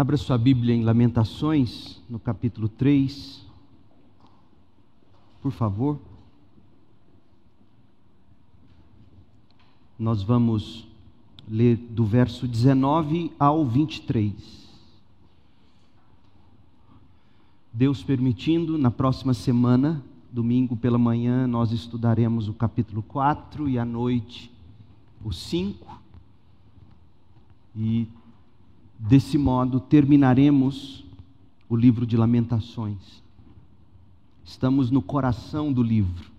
Abra sua Bíblia em Lamentações, no capítulo 3. Por favor. Nós vamos ler do verso 19 ao 23. Deus permitindo, na próxima semana, domingo pela manhã, nós estudaremos o capítulo 4 e à noite o 5. E desse modo terminaremos o livro de Lamentações. Estamos no coração do livro.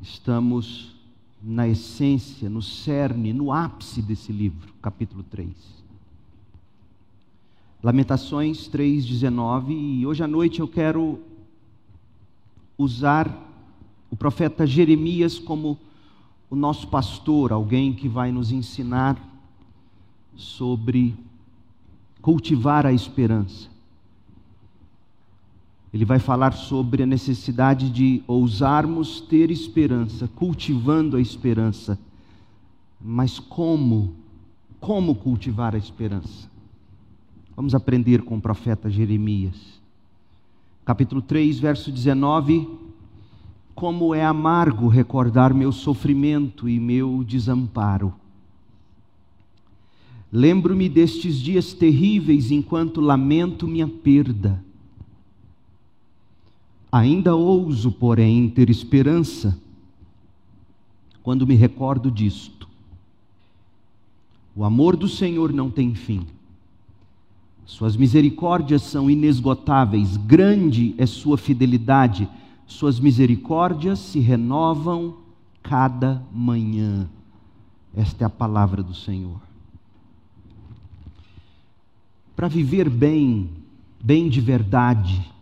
Estamos na essência, no cerne, no ápice desse livro, capítulo 3. Lamentações 3:19 e hoje à noite eu quero usar o profeta Jeremias como o nosso pastor, alguém que vai nos ensinar sobre cultivar a esperança. Ele vai falar sobre a necessidade de ousarmos ter esperança, cultivando a esperança. Mas como? Como cultivar a esperança? Vamos aprender com o profeta Jeremias. Capítulo 3, verso 19. Como é amargo recordar meu sofrimento e meu desamparo. Lembro-me destes dias terríveis enquanto lamento minha perda. Ainda ouso, porém, ter esperança quando me recordo disto. O amor do Senhor não tem fim. Suas misericórdias são inesgotáveis, grande é sua fidelidade, suas misericórdias se renovam cada manhã. Esta é a palavra do Senhor. Para viver bem, bem de verdade,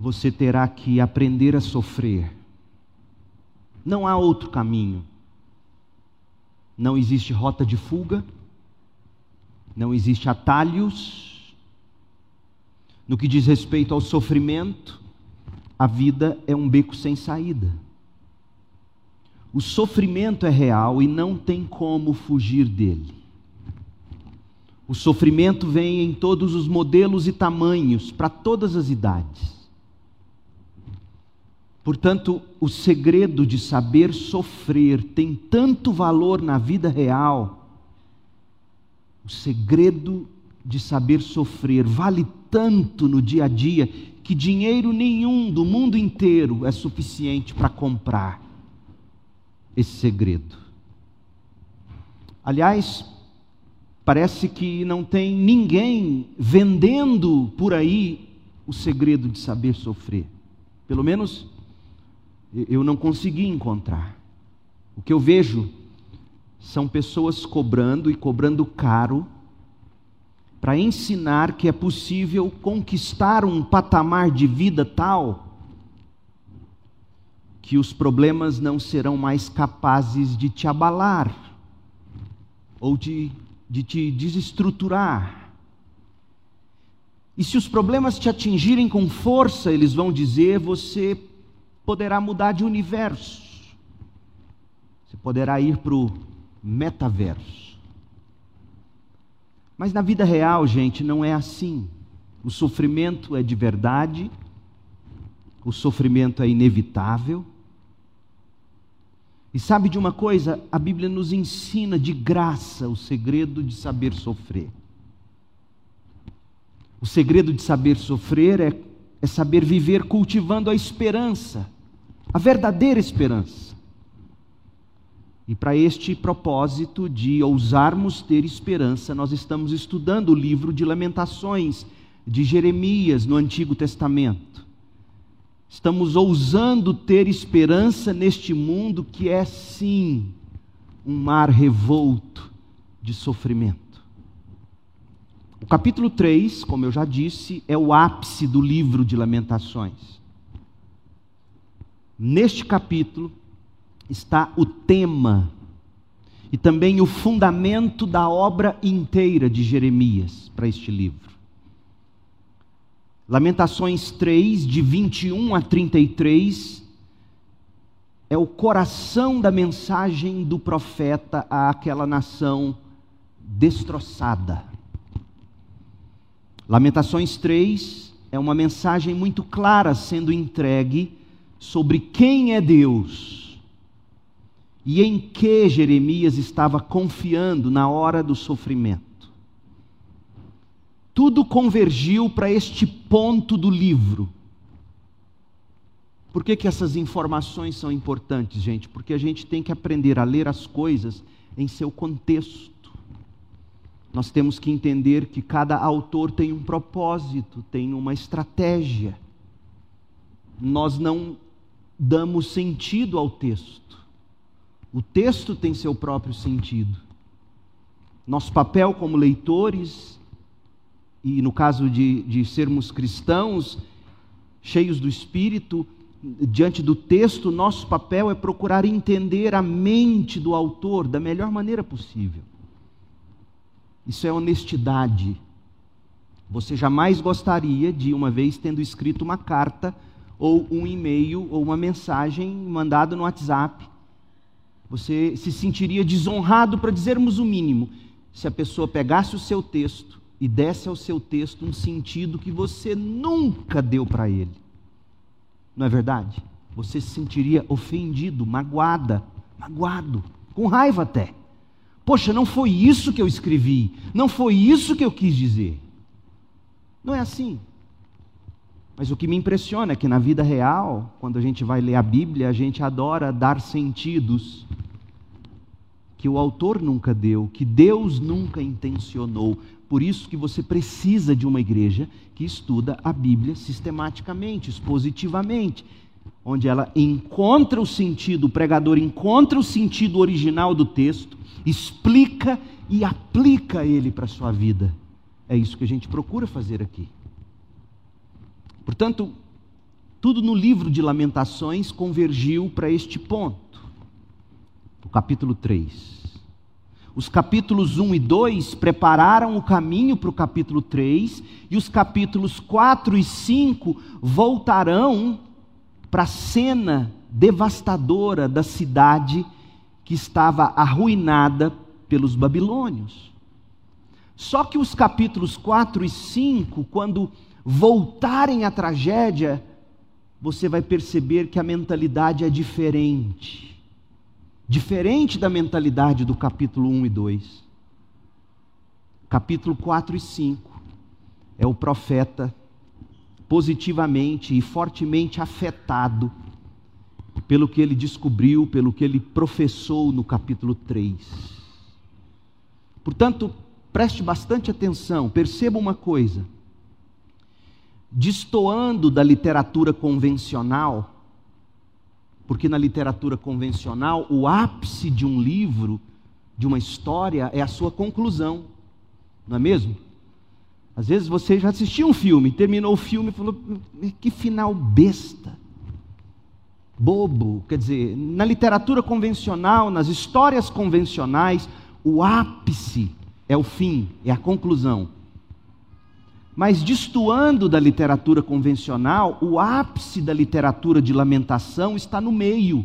você terá que aprender a sofrer. Não há outro caminho. Não existe rota de fuga, não existe atalhos. No que diz respeito ao sofrimento, a vida é um beco sem saída. O sofrimento é real e não tem como fugir dele. O sofrimento vem em todos os modelos e tamanhos, para todas as idades. Portanto, o segredo de saber sofrer tem tanto valor na vida real. O segredo de saber sofrer vale tanto no dia a dia que dinheiro nenhum do mundo inteiro é suficiente para comprar esse segredo. Aliás, Parece que não tem ninguém vendendo por aí o segredo de saber sofrer. Pelo menos eu não consegui encontrar. O que eu vejo são pessoas cobrando e cobrando caro para ensinar que é possível conquistar um patamar de vida tal que os problemas não serão mais capazes de te abalar ou de de te desestruturar. E se os problemas te atingirem com força, eles vão dizer, você poderá mudar de universo. Você poderá ir para o metaverso. Mas na vida real, gente, não é assim. O sofrimento é de verdade, o sofrimento é inevitável. E sabe de uma coisa? A Bíblia nos ensina de graça o segredo de saber sofrer. O segredo de saber sofrer é, é saber viver cultivando a esperança, a verdadeira esperança. E para este propósito de ousarmos ter esperança, nós estamos estudando o livro de Lamentações de Jeremias no Antigo Testamento. Estamos ousando ter esperança neste mundo que é, sim, um mar revolto de sofrimento. O capítulo 3, como eu já disse, é o ápice do livro de Lamentações. Neste capítulo está o tema e também o fundamento da obra inteira de Jeremias para este livro. Lamentações 3, de 21 a 33, é o coração da mensagem do profeta àquela nação destroçada. Lamentações 3 é uma mensagem muito clara sendo entregue sobre quem é Deus e em que Jeremias estava confiando na hora do sofrimento. Tudo convergiu para este ponto do livro. Por que, que essas informações são importantes, gente? Porque a gente tem que aprender a ler as coisas em seu contexto. Nós temos que entender que cada autor tem um propósito, tem uma estratégia. Nós não damos sentido ao texto. O texto tem seu próprio sentido. Nosso papel como leitores, e no caso de, de sermos cristãos, cheios do Espírito, diante do texto, nosso papel é procurar entender a mente do autor da melhor maneira possível. Isso é honestidade. Você jamais gostaria de, uma vez tendo escrito uma carta, ou um e-mail, ou uma mensagem mandada no WhatsApp, você se sentiria desonrado, para dizermos o mínimo, se a pessoa pegasse o seu texto e desse ao seu texto um sentido que você nunca deu para ele. Não é verdade? Você se sentiria ofendido, magoada, magoado, com raiva até. Poxa, não foi isso que eu escrevi, não foi isso que eu quis dizer. Não é assim. Mas o que me impressiona é que na vida real, quando a gente vai ler a Bíblia, a gente adora dar sentidos que o autor nunca deu, que Deus nunca intencionou. Por isso que você precisa de uma igreja que estuda a Bíblia sistematicamente, expositivamente, onde ela encontra o sentido, o pregador encontra o sentido original do texto, explica e aplica ele para a sua vida. É isso que a gente procura fazer aqui. Portanto, tudo no livro de Lamentações convergiu para este ponto, o capítulo 3. Os capítulos 1 e 2 prepararam o caminho para o capítulo 3, e os capítulos 4 e 5 voltarão para a cena devastadora da cidade que estava arruinada pelos babilônios. Só que os capítulos 4 e 5, quando voltarem à tragédia, você vai perceber que a mentalidade é diferente. Diferente da mentalidade do capítulo 1 e 2. Capítulo 4 e 5 é o profeta positivamente e fortemente afetado pelo que ele descobriu, pelo que ele professou no capítulo 3. Portanto, preste bastante atenção, perceba uma coisa destoando da literatura convencional, porque na literatura convencional o ápice de um livro, de uma história, é a sua conclusão, não é mesmo? Às vezes você já assistiu um filme, terminou o filme e falou: que final besta, bobo. Quer dizer, na literatura convencional, nas histórias convencionais, o ápice é o fim, é a conclusão. Mas destoando da literatura convencional, o ápice da literatura de lamentação está no meio.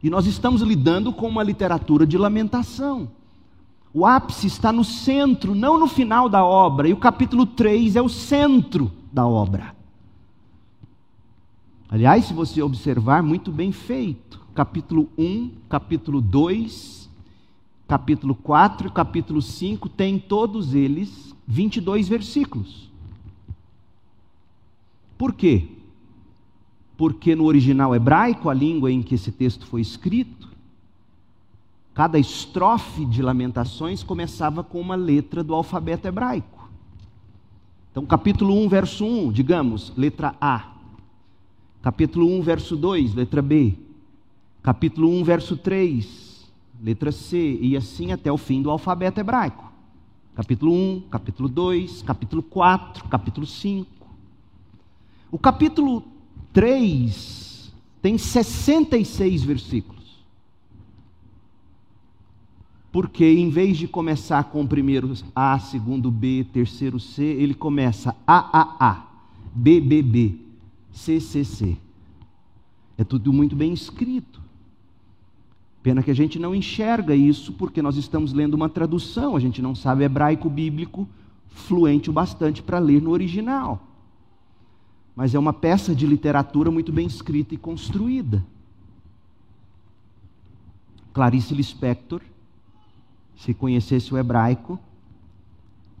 E nós estamos lidando com uma literatura de lamentação. O ápice está no centro, não no final da obra, e o capítulo 3 é o centro da obra. Aliás, se você observar, muito bem feito. Capítulo 1, capítulo 2, capítulo 4 e capítulo 5 tem todos eles 22 versículos. Por quê? Porque no original hebraico, a língua em que esse texto foi escrito, cada estrofe de Lamentações começava com uma letra do alfabeto hebraico. Então, capítulo 1, verso 1, digamos, letra A. Capítulo 1, verso 2, letra B. Capítulo 1, verso 3, letra C, e assim até o fim do alfabeto hebraico capítulo 1, capítulo 2, capítulo 4, capítulo 5. O capítulo 3 tem 66 versículos. Porque em vez de começar com o primeiro A, segundo B, terceiro C, ele começa AAA, BBB, CCC. É tudo muito bem escrito. Pena que a gente não enxerga isso porque nós estamos lendo uma tradução, a gente não sabe hebraico bíblico fluente o bastante para ler no original. Mas é uma peça de literatura muito bem escrita e construída. Clarice Lispector, se conhecesse o hebraico,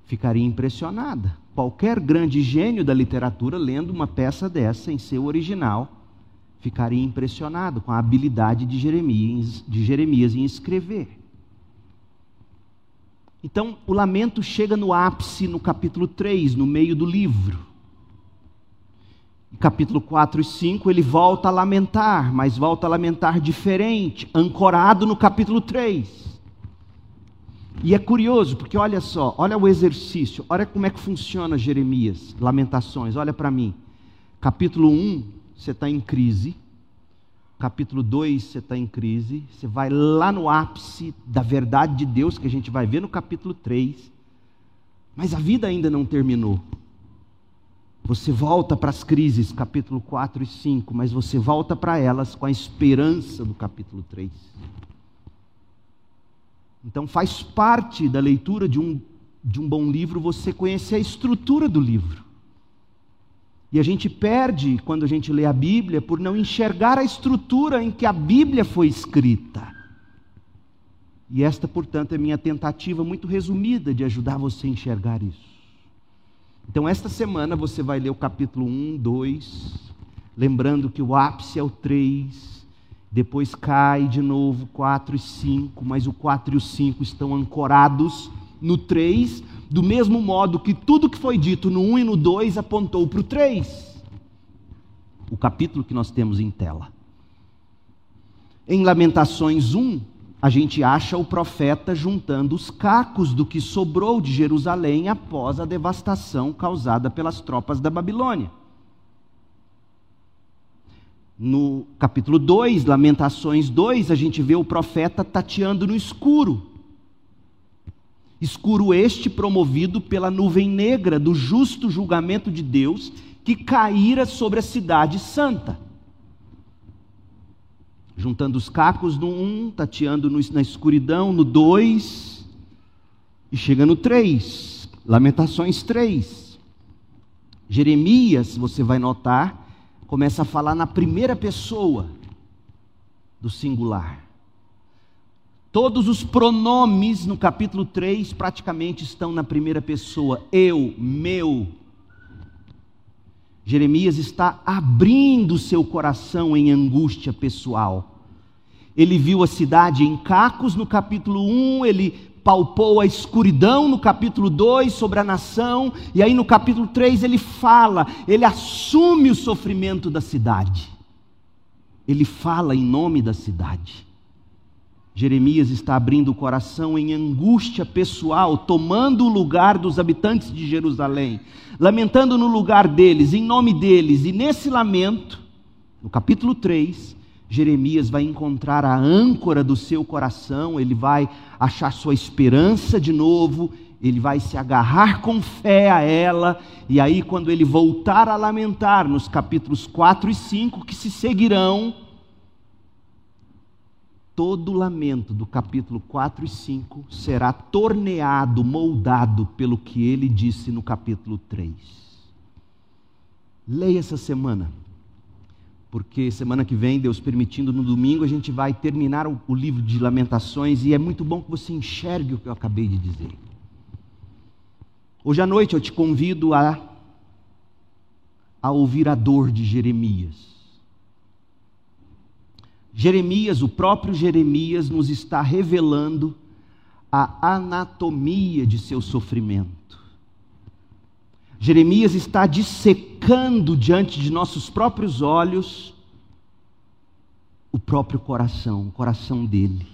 ficaria impressionada. Qualquer grande gênio da literatura lendo uma peça dessa em seu original ficaria impressionado com a habilidade de Jeremias, de Jeremias em escrever. Então, o lamento chega no ápice no capítulo 3, no meio do livro. capítulo 4 e 5, ele volta a lamentar, mas volta a lamentar diferente, ancorado no capítulo 3. E é curioso, porque olha só, olha o exercício, olha como é que funciona Jeremias, Lamentações, olha para mim. Capítulo 1, você está em crise. Capítulo 2, você está em crise. Você vai lá no ápice da verdade de Deus, que a gente vai ver no capítulo 3. Mas a vida ainda não terminou. Você volta para as crises, capítulo 4 e 5, mas você volta para elas com a esperança do capítulo 3. Então faz parte da leitura de um, de um bom livro você conhecer a estrutura do livro. E a gente perde, quando a gente lê a Bíblia, por não enxergar a estrutura em que a Bíblia foi escrita. E esta, portanto, é minha tentativa muito resumida de ajudar você a enxergar isso. Então, esta semana você vai ler o capítulo 1, 2, lembrando que o ápice é o 3, depois cai de novo 4 e 5, mas o 4 e o 5 estão ancorados no 3, do mesmo modo que tudo que foi dito no 1 e no 2 apontou para o 3. O capítulo que nós temos em tela. Em Lamentações 1, a gente acha o profeta juntando os cacos do que sobrou de Jerusalém após a devastação causada pelas tropas da Babilônia. No capítulo 2, Lamentações 2, a gente vê o profeta tateando no escuro. Escuro este promovido pela nuvem negra do justo julgamento de Deus que caíra sobre a cidade santa. Juntando os cacos no 1, um, tateando no, na escuridão no 2, e chega no 3, Lamentações 3. Jeremias, você vai notar, começa a falar na primeira pessoa do singular. Todos os pronomes no capítulo 3 praticamente estão na primeira pessoa. Eu, meu. Jeremias está abrindo seu coração em angústia pessoal. Ele viu a cidade em cacos no capítulo 1, ele palpou a escuridão no capítulo 2 sobre a nação, e aí no capítulo 3 ele fala, ele assume o sofrimento da cidade. Ele fala em nome da cidade. Jeremias está abrindo o coração em angústia pessoal, tomando o lugar dos habitantes de Jerusalém, lamentando no lugar deles, em nome deles, e nesse lamento, no capítulo 3, Jeremias vai encontrar a âncora do seu coração, ele vai achar sua esperança de novo, ele vai se agarrar com fé a ela, e aí, quando ele voltar a lamentar, nos capítulos 4 e 5 que se seguirão, todo o lamento do capítulo 4 e 5 será torneado, moldado pelo que ele disse no capítulo 3. Leia essa semana porque semana que vem, Deus permitindo, no domingo, a gente vai terminar o, o, livro de Lamentações e é muito bom que você enxergue o que eu acabei de dizer. Hoje à noite eu te convido a, a ouvir a dor de Jeremias. Jeremias, o próprio Jeremias, nos está revelando a anatomia de seu sofrimento. Jeremias está dissecando diante de nossos próprios olhos o próprio coração, o coração dele.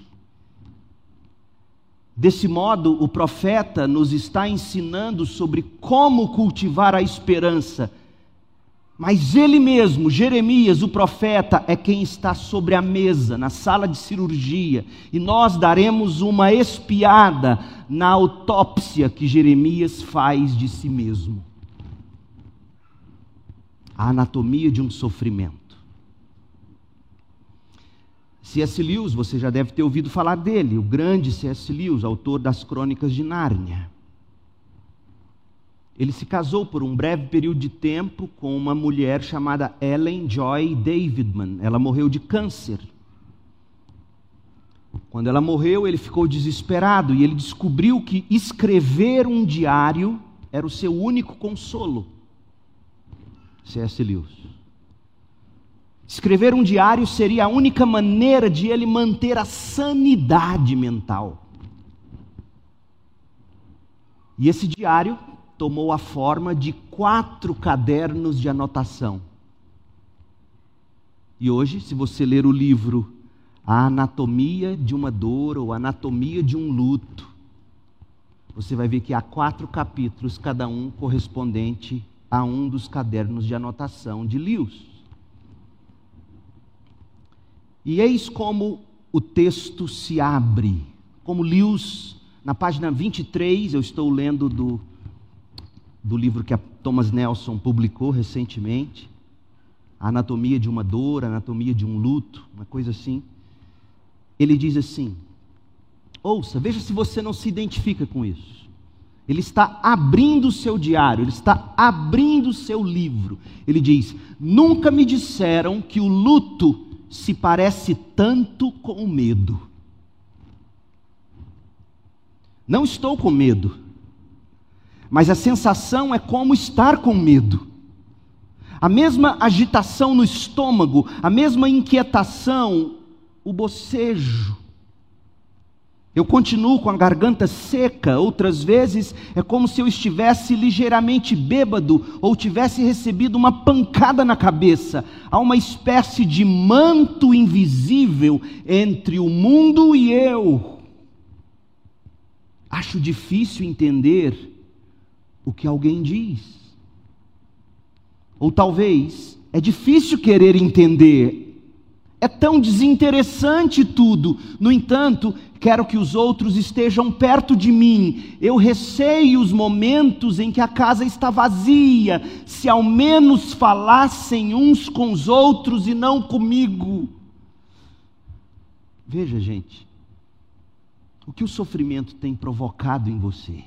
Desse modo, o profeta nos está ensinando sobre como cultivar a esperança. Mas ele mesmo, Jeremias, o profeta, é quem está sobre a mesa, na sala de cirurgia, e nós daremos uma espiada na autópsia que Jeremias faz de si mesmo a anatomia de um sofrimento. C.S. Lewis, você já deve ter ouvido falar dele, o grande C.S. Lewis, autor das Crônicas de Nárnia. Ele se casou por um breve período de tempo com uma mulher chamada Ellen Joy Davidman. Ela morreu de câncer. Quando ela morreu, ele ficou desesperado e ele descobriu que escrever um diário era o seu único consolo. C.S. Lewis. Escrever um diário seria a única maneira de ele manter a sanidade mental. E esse diário tomou a forma de quatro cadernos de anotação. E hoje, se você ler o livro A Anatomia de uma Dor ou Anatomia de um Luto, você vai ver que há quatro capítulos, cada um correspondente a um dos cadernos de anotação de Lewis. E eis como o texto se abre, como Lewis, na página 23, eu estou lendo do do livro que a Thomas Nelson publicou recentemente, a anatomia de uma dor, a anatomia de um luto, uma coisa assim. Ele diz assim: ouça, veja se você não se identifica com isso. Ele está abrindo o seu diário, ele está abrindo o seu livro. Ele diz: Nunca me disseram que o luto se parece tanto com o medo. Não estou com medo mas a sensação é como estar com medo. A mesma agitação no estômago, a mesma inquietação, o bocejo. Eu continuo com a garganta seca, outras vezes é como se eu estivesse ligeiramente bêbado ou tivesse recebido uma pancada na cabeça. Há uma espécie de manto invisível entre o mundo e eu. Acho difícil entender o que alguém diz. Ou talvez é difícil querer entender. É tão desinteressante tudo. No entanto, quero que os outros estejam perto de mim. Eu receio os momentos em que a casa está vazia, se ao menos falassem uns com os outros e não comigo. Veja, gente, o que o sofrimento tem provocado em você.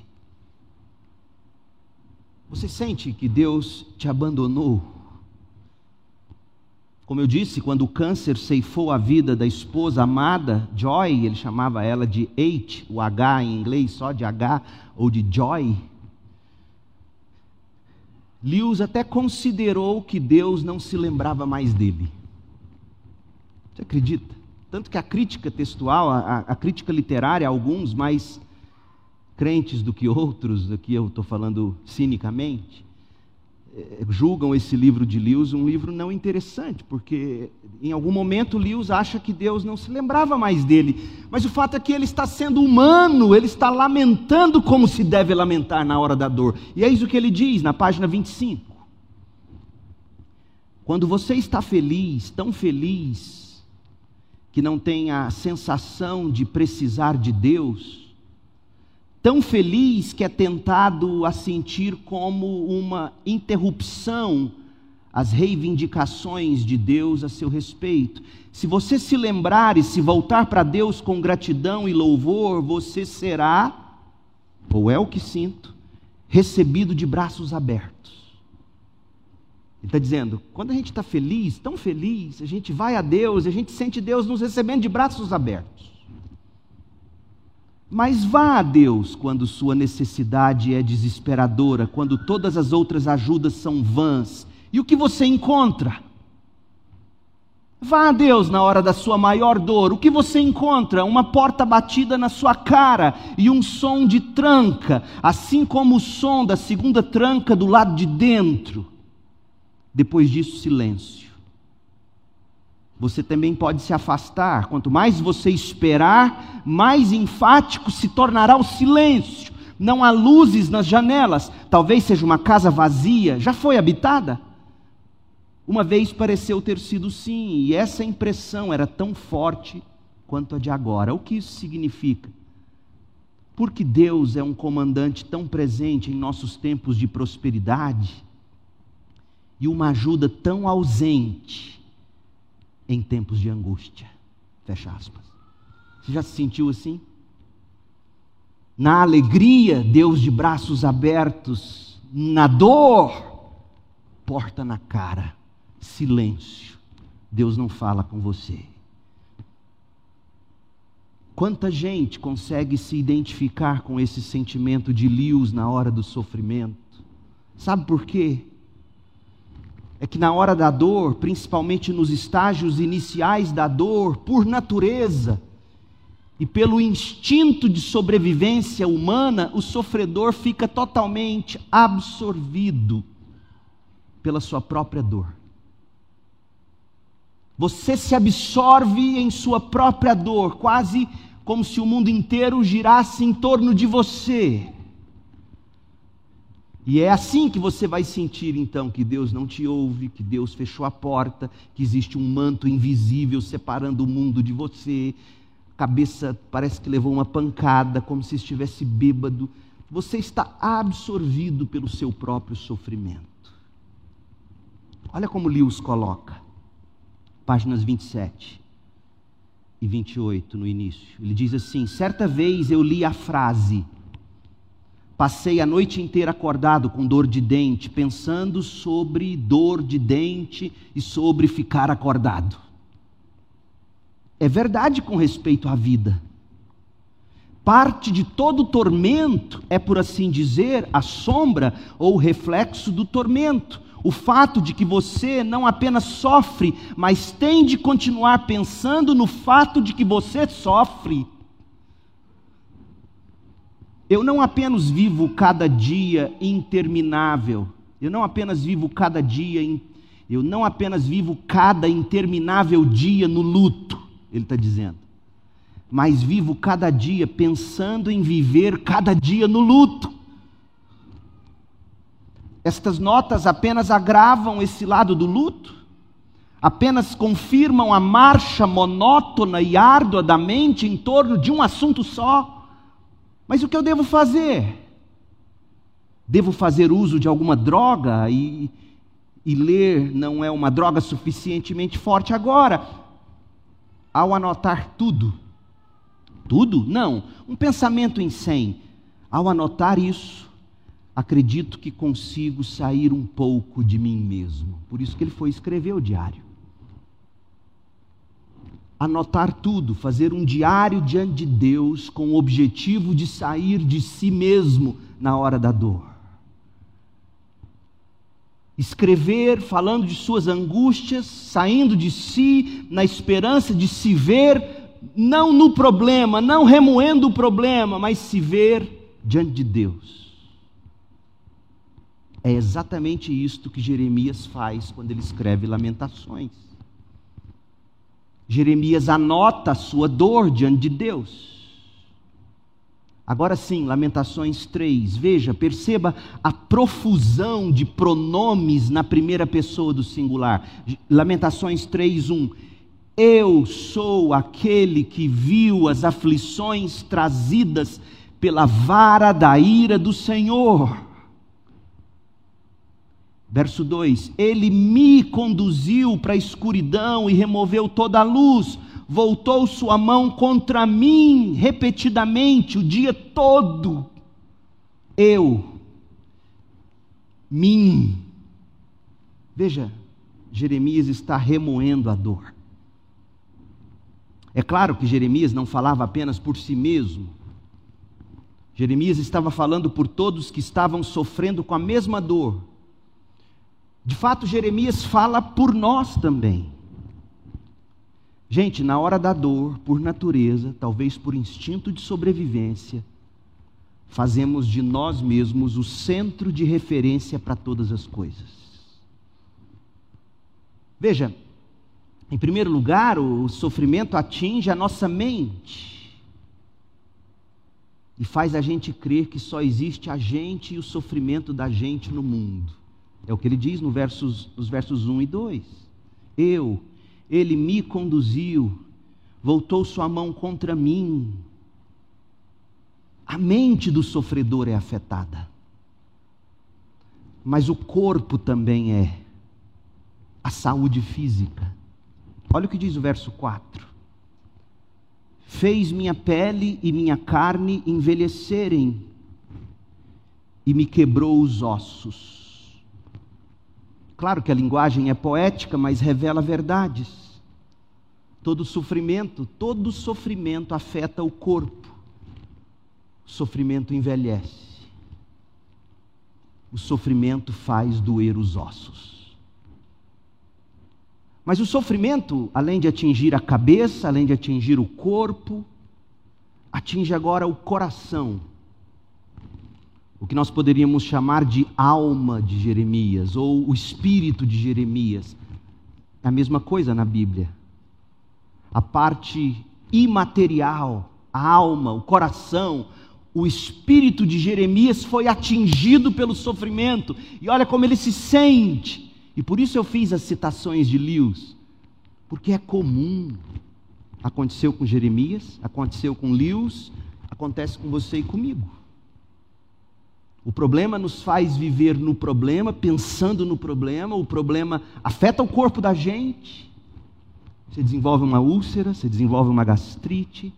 Você sente que Deus te abandonou? Como eu disse, quando o câncer ceifou a vida da esposa amada, Joy, ele chamava ela de H, o H em inglês, só de H, ou de Joy. Lewis até considerou que Deus não se lembrava mais dele. Você acredita? Tanto que a crítica textual, a, a crítica literária, alguns mais crentes do que outros, aqui eu estou falando cinicamente, eh, julgam esse livro de Lewis um livro não interessante, porque em algum momento Lewis acha que Deus não se lembrava mais dele, mas o fato é que ele está sendo humano, ele está lamentando como se deve lamentar na hora da dor, e é isso que ele diz na página 25. Quando você está feliz, tão feliz, que não tem a sensação de precisar de Deus, tão feliz que é tentado a sentir como uma interrupção às reivindicações de Deus a seu respeito. Se você se lembrar e se voltar para Deus com gratidão e louvor, você será, ou é o que sinto, recebido de braços abertos. Ele está dizendo: quando a gente está feliz, tão feliz, a gente vai a Deus, a gente sente Deus nos recebendo de braços abertos. Mas vá a Deus quando sua necessidade é desesperadora, quando todas as outras ajudas são vãs. E o que você encontra? Vá a Deus na hora da sua maior dor. O que você encontra? Uma porta batida na sua cara e um som de tranca, assim como o som da segunda tranca do lado de dentro. Depois disso, silêncio você também pode se afastar. Quanto mais você esperar, mais enfático se tornará o silêncio. Não há luzes nas janelas. Talvez seja uma casa vazia. Já foi habitada? Uma vez pareceu ter sido sim, e essa impressão era tão forte quanto a de agora. O que isso significa? Porque Deus é um comandante tão presente em nossos tempos de prosperidade e uma ajuda tão ausente em tempos de angústia. Fecha aspas. Você já se sentiu assim? Na alegria, Deus de braços abertos. na dor, porta na cara, silêncio. Deus não fala com você. Quanta gente consegue se identificar com esse sentimento de lios na hora do sofrimento? Sabe por quê? É que na hora da dor, principalmente nos estágios iniciais da dor, por natureza e pelo instinto de sobrevivência humana, o sofredor fica totalmente absorvido pela sua própria dor. Você se absorve em sua própria dor, quase como se o mundo inteiro girasse em torno de você. E é assim que você vai sentir então que Deus não te ouve, que Deus fechou a porta, que existe um manto invisível separando o mundo de você. A cabeça parece que levou uma pancada, como se estivesse bêbado. Você está absorvido pelo seu próprio sofrimento. Olha como Lewis coloca páginas 27 e 28 no início. Ele diz assim: Certa vez eu li a frase, passei a noite inteira acordado com dor de dente, pensando sobre dor de dente e sobre ficar acordado. É verdade com respeito à vida. Parte de todo tormento é, por assim dizer, a sombra ou o reflexo do tormento o fato de que você não apenas sofre, mas tem de continuar pensando no fato de que você sofre. Eu não apenas vivo cada dia interminável, eu não apenas vivo cada dia, eu não apenas vivo cada interminável dia no luto, ele está dizendo, mas vivo cada dia pensando em viver cada dia no luto. Estas notas apenas agravam esse lado do luto, apenas confirmam a marcha monótona e árdua da mente em torno de um assunto só. Mas o que eu devo fazer? Devo fazer uso de alguma droga e, e ler não é uma droga suficientemente forte agora? Ao anotar tudo, tudo? Não, um pensamento em 100. Ao anotar isso, acredito que consigo sair um pouco de mim mesmo. Por isso que ele foi escrever o diário. Anotar tudo, fazer um diário diante de Deus com o objetivo de sair de si mesmo na hora da dor. Escrever falando de suas angústias, saindo de si, na esperança de se ver não no problema, não remoendo o problema, mas se ver diante de Deus. É exatamente isto que Jeremias faz quando ele escreve Lamentações. Jeremias anota a sua dor diante de Deus. Agora sim, Lamentações 3. Veja, perceba a profusão de pronomes na primeira pessoa do singular. Lamentações 3, 1. Eu sou aquele que viu as aflições trazidas pela vara da ira do Senhor. Verso 2: Ele me conduziu para a escuridão e removeu toda a luz, voltou sua mão contra mim repetidamente o dia todo. Eu, mim. Veja, Jeremias está remoendo a dor. É claro que Jeremias não falava apenas por si mesmo. Jeremias estava falando por todos que estavam sofrendo com a mesma dor de fato, Jeremias fala por nós também. Gente, na hora da dor, por natureza, talvez por instinto de sobrevivência, fazemos de nós mesmos o centro de referência para todas as coisas. Veja, em primeiro lugar, o sofrimento atinge a nossa mente e faz a gente crer que só existe a gente e o sofrimento da gente no mundo. É o que ele diz no versos, nos versos 1 e 2. Eu, ele me conduziu, voltou sua mão contra mim. A mente do sofredor é afetada, mas o corpo também é, a saúde física. Olha o que diz o verso 4. Fez minha pele e minha carne envelhecerem, e me quebrou os ossos. Claro que a linguagem é poética, mas revela verdades. Todo sofrimento, todo sofrimento afeta o corpo. O sofrimento envelhece. O sofrimento faz doer os ossos. Mas o sofrimento, além de atingir a cabeça, além de atingir o corpo, atinge agora o coração o que nós poderíamos chamar de alma de Jeremias, ou o espírito de Jeremias. É a mesma coisa na Bíblia. A parte imaterial, a alma, o coração, o espírito de Jeremias foi atingido pelo sofrimento, e olha como ele se sente. E por isso eu fiz as citações de Lewis, porque é comum. Aconteceu com Jeremias, aconteceu com Lewis, acontece com você e comigo. O problema nos faz viver no problema, pensando no problema, o problema afeta o corpo da gente. Você desenvolve uma úlcera, você desenvolve uma gastrite,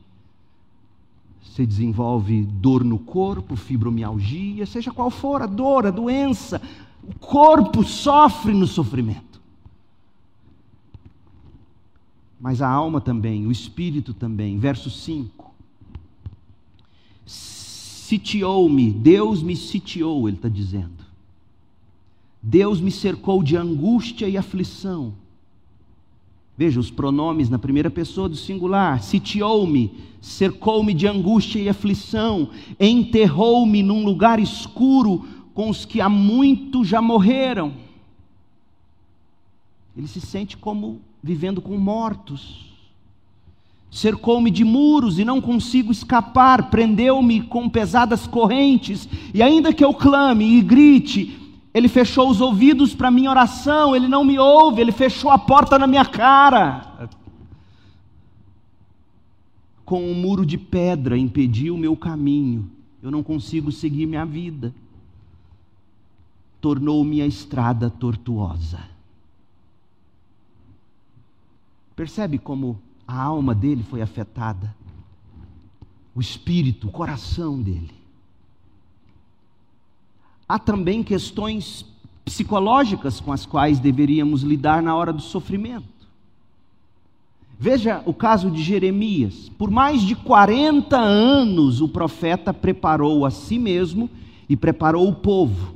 você desenvolve dor no corpo, fibromialgia, seja qual for a dor, a doença, o corpo sofre no sofrimento. Mas a alma também, o espírito também. Verso 5 Sitiou-me, Deus me sitiou, ele está dizendo. Deus me cercou de angústia e aflição. Veja os pronomes na primeira pessoa do singular: sitiou-me, cercou-me de angústia e aflição, enterrou-me num lugar escuro com os que há muito já morreram. Ele se sente como vivendo com mortos cercou-me de muros e não consigo escapar, prendeu-me com pesadas correntes, e ainda que eu clame e grite, ele fechou os ouvidos para minha oração, ele não me ouve, ele fechou a porta na minha cara. Com um muro de pedra impediu o meu caminho, eu não consigo seguir minha vida. Tornou minha estrada tortuosa. Percebe como a alma dele foi afetada, o espírito, o coração dele. Há também questões psicológicas com as quais deveríamos lidar na hora do sofrimento. Veja o caso de Jeremias. Por mais de 40 anos, o profeta preparou a si mesmo e preparou o povo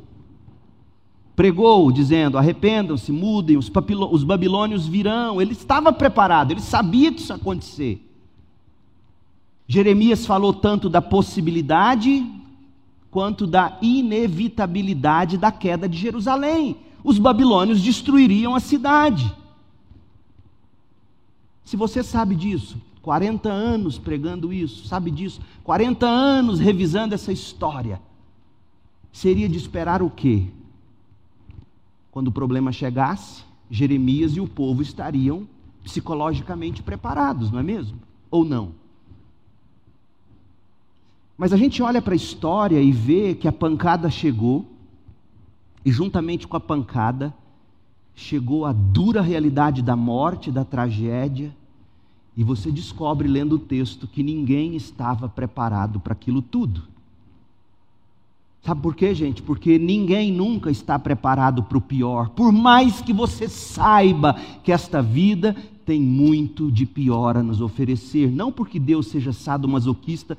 pregou dizendo: arrependam-se, mudem, os, os babilônios virão. Ele estava preparado, ele sabia que isso ia acontecer. Jeremias falou tanto da possibilidade quanto da inevitabilidade da queda de Jerusalém. Os babilônios destruiriam a cidade. Se você sabe disso, 40 anos pregando isso, sabe disso, 40 anos revisando essa história, seria de esperar o quê? Quando o problema chegasse, Jeremias e o povo estariam psicologicamente preparados, não é mesmo? Ou não? Mas a gente olha para a história e vê que a pancada chegou, e juntamente com a pancada, chegou a dura realidade da morte, da tragédia, e você descobre lendo o texto que ninguém estava preparado para aquilo tudo. Sabe por quê, gente? Porque ninguém nunca está preparado para o pior. Por mais que você saiba que esta vida tem muito de pior a nos oferecer. Não porque Deus seja sadomasoquista,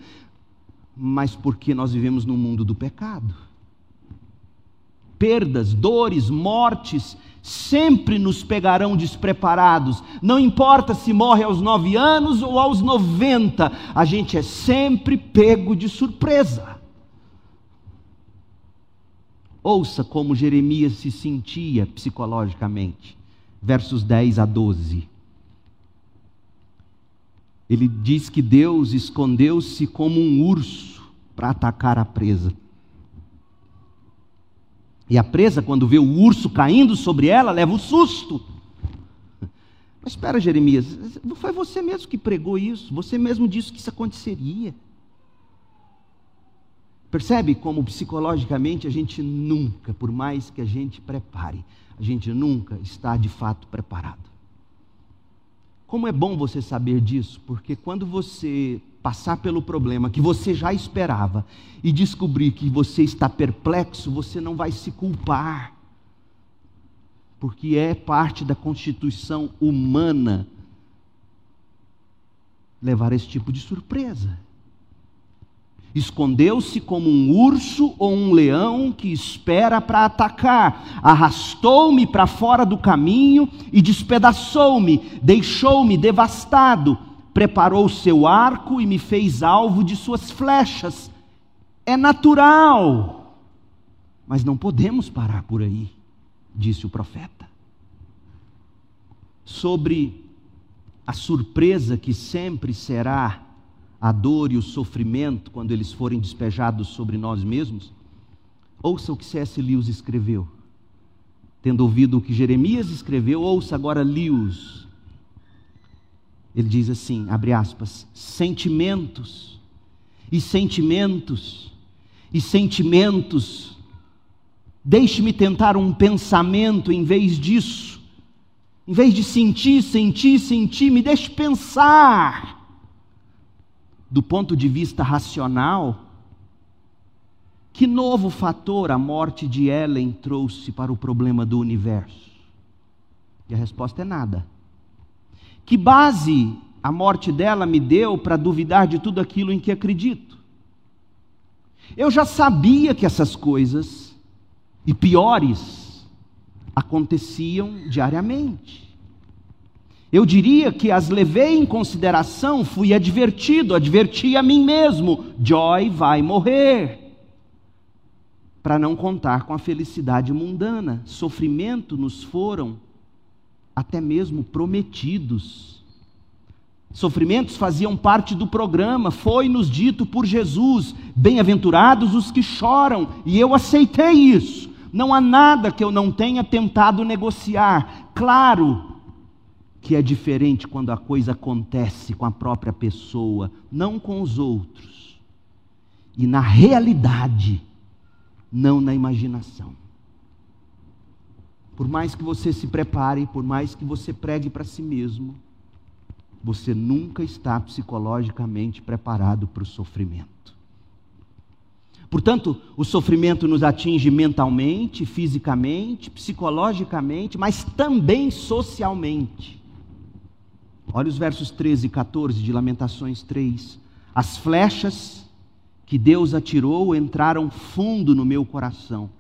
mas porque nós vivemos no mundo do pecado. Perdas, dores, mortes sempre nos pegarão despreparados. Não importa se morre aos nove anos ou aos noventa, a gente é sempre pego de surpresa. Ouça como Jeremias se sentia psicologicamente. Versos 10 a 12. Ele diz que Deus escondeu-se como um urso para atacar a presa. E a presa, quando vê o urso caindo sobre ela, leva o um susto. Mas espera, Jeremias, foi você mesmo que pregou isso, você mesmo disse que isso aconteceria. Percebe como psicologicamente a gente nunca, por mais que a gente prepare, a gente nunca está de fato preparado. Como é bom você saber disso, porque quando você passar pelo problema que você já esperava e descobrir que você está perplexo, você não vai se culpar. Porque é parte da constituição humana levar esse tipo de surpresa. Escondeu-se como um urso ou um leão que espera para atacar. Arrastou-me para fora do caminho e despedaçou-me, deixou-me devastado. Preparou seu arco e me fez alvo de suas flechas. É natural. Mas não podemos parar por aí, disse o profeta. Sobre a surpresa que sempre será a dor e o sofrimento quando eles forem despejados sobre nós mesmos, ouça o que C.S. Lewis escreveu. Tendo ouvido o que Jeremias escreveu, ouça agora Lewis. Ele diz assim, abre aspas, sentimentos e sentimentos e sentimentos. Deixe-me tentar um pensamento em vez disso. Em vez de sentir, sentir, sentir, me deixe pensar do ponto de vista racional, que novo fator a morte de Ellen trouxe para o problema do universo? E a resposta é nada. Que base a morte dela me deu para duvidar de tudo aquilo em que acredito? Eu já sabia que essas coisas, e piores, aconteciam diariamente. Eu diria que as levei em consideração, fui advertido, adverti a mim mesmo: Joy vai morrer. Para não contar com a felicidade mundana, sofrimento nos foram até mesmo prometidos. Sofrimentos faziam parte do programa, foi-nos dito por Jesus: bem-aventurados os que choram, e eu aceitei isso. Não há nada que eu não tenha tentado negociar. Claro, que é diferente quando a coisa acontece com a própria pessoa, não com os outros. E na realidade, não na imaginação. Por mais que você se prepare, por mais que você pregue para si mesmo, você nunca está psicologicamente preparado para o sofrimento. Portanto, o sofrimento nos atinge mentalmente, fisicamente, psicologicamente, mas também socialmente. Olha os versos 13 e 14 de Lamentações 3. As flechas que Deus atirou entraram fundo no meu coração.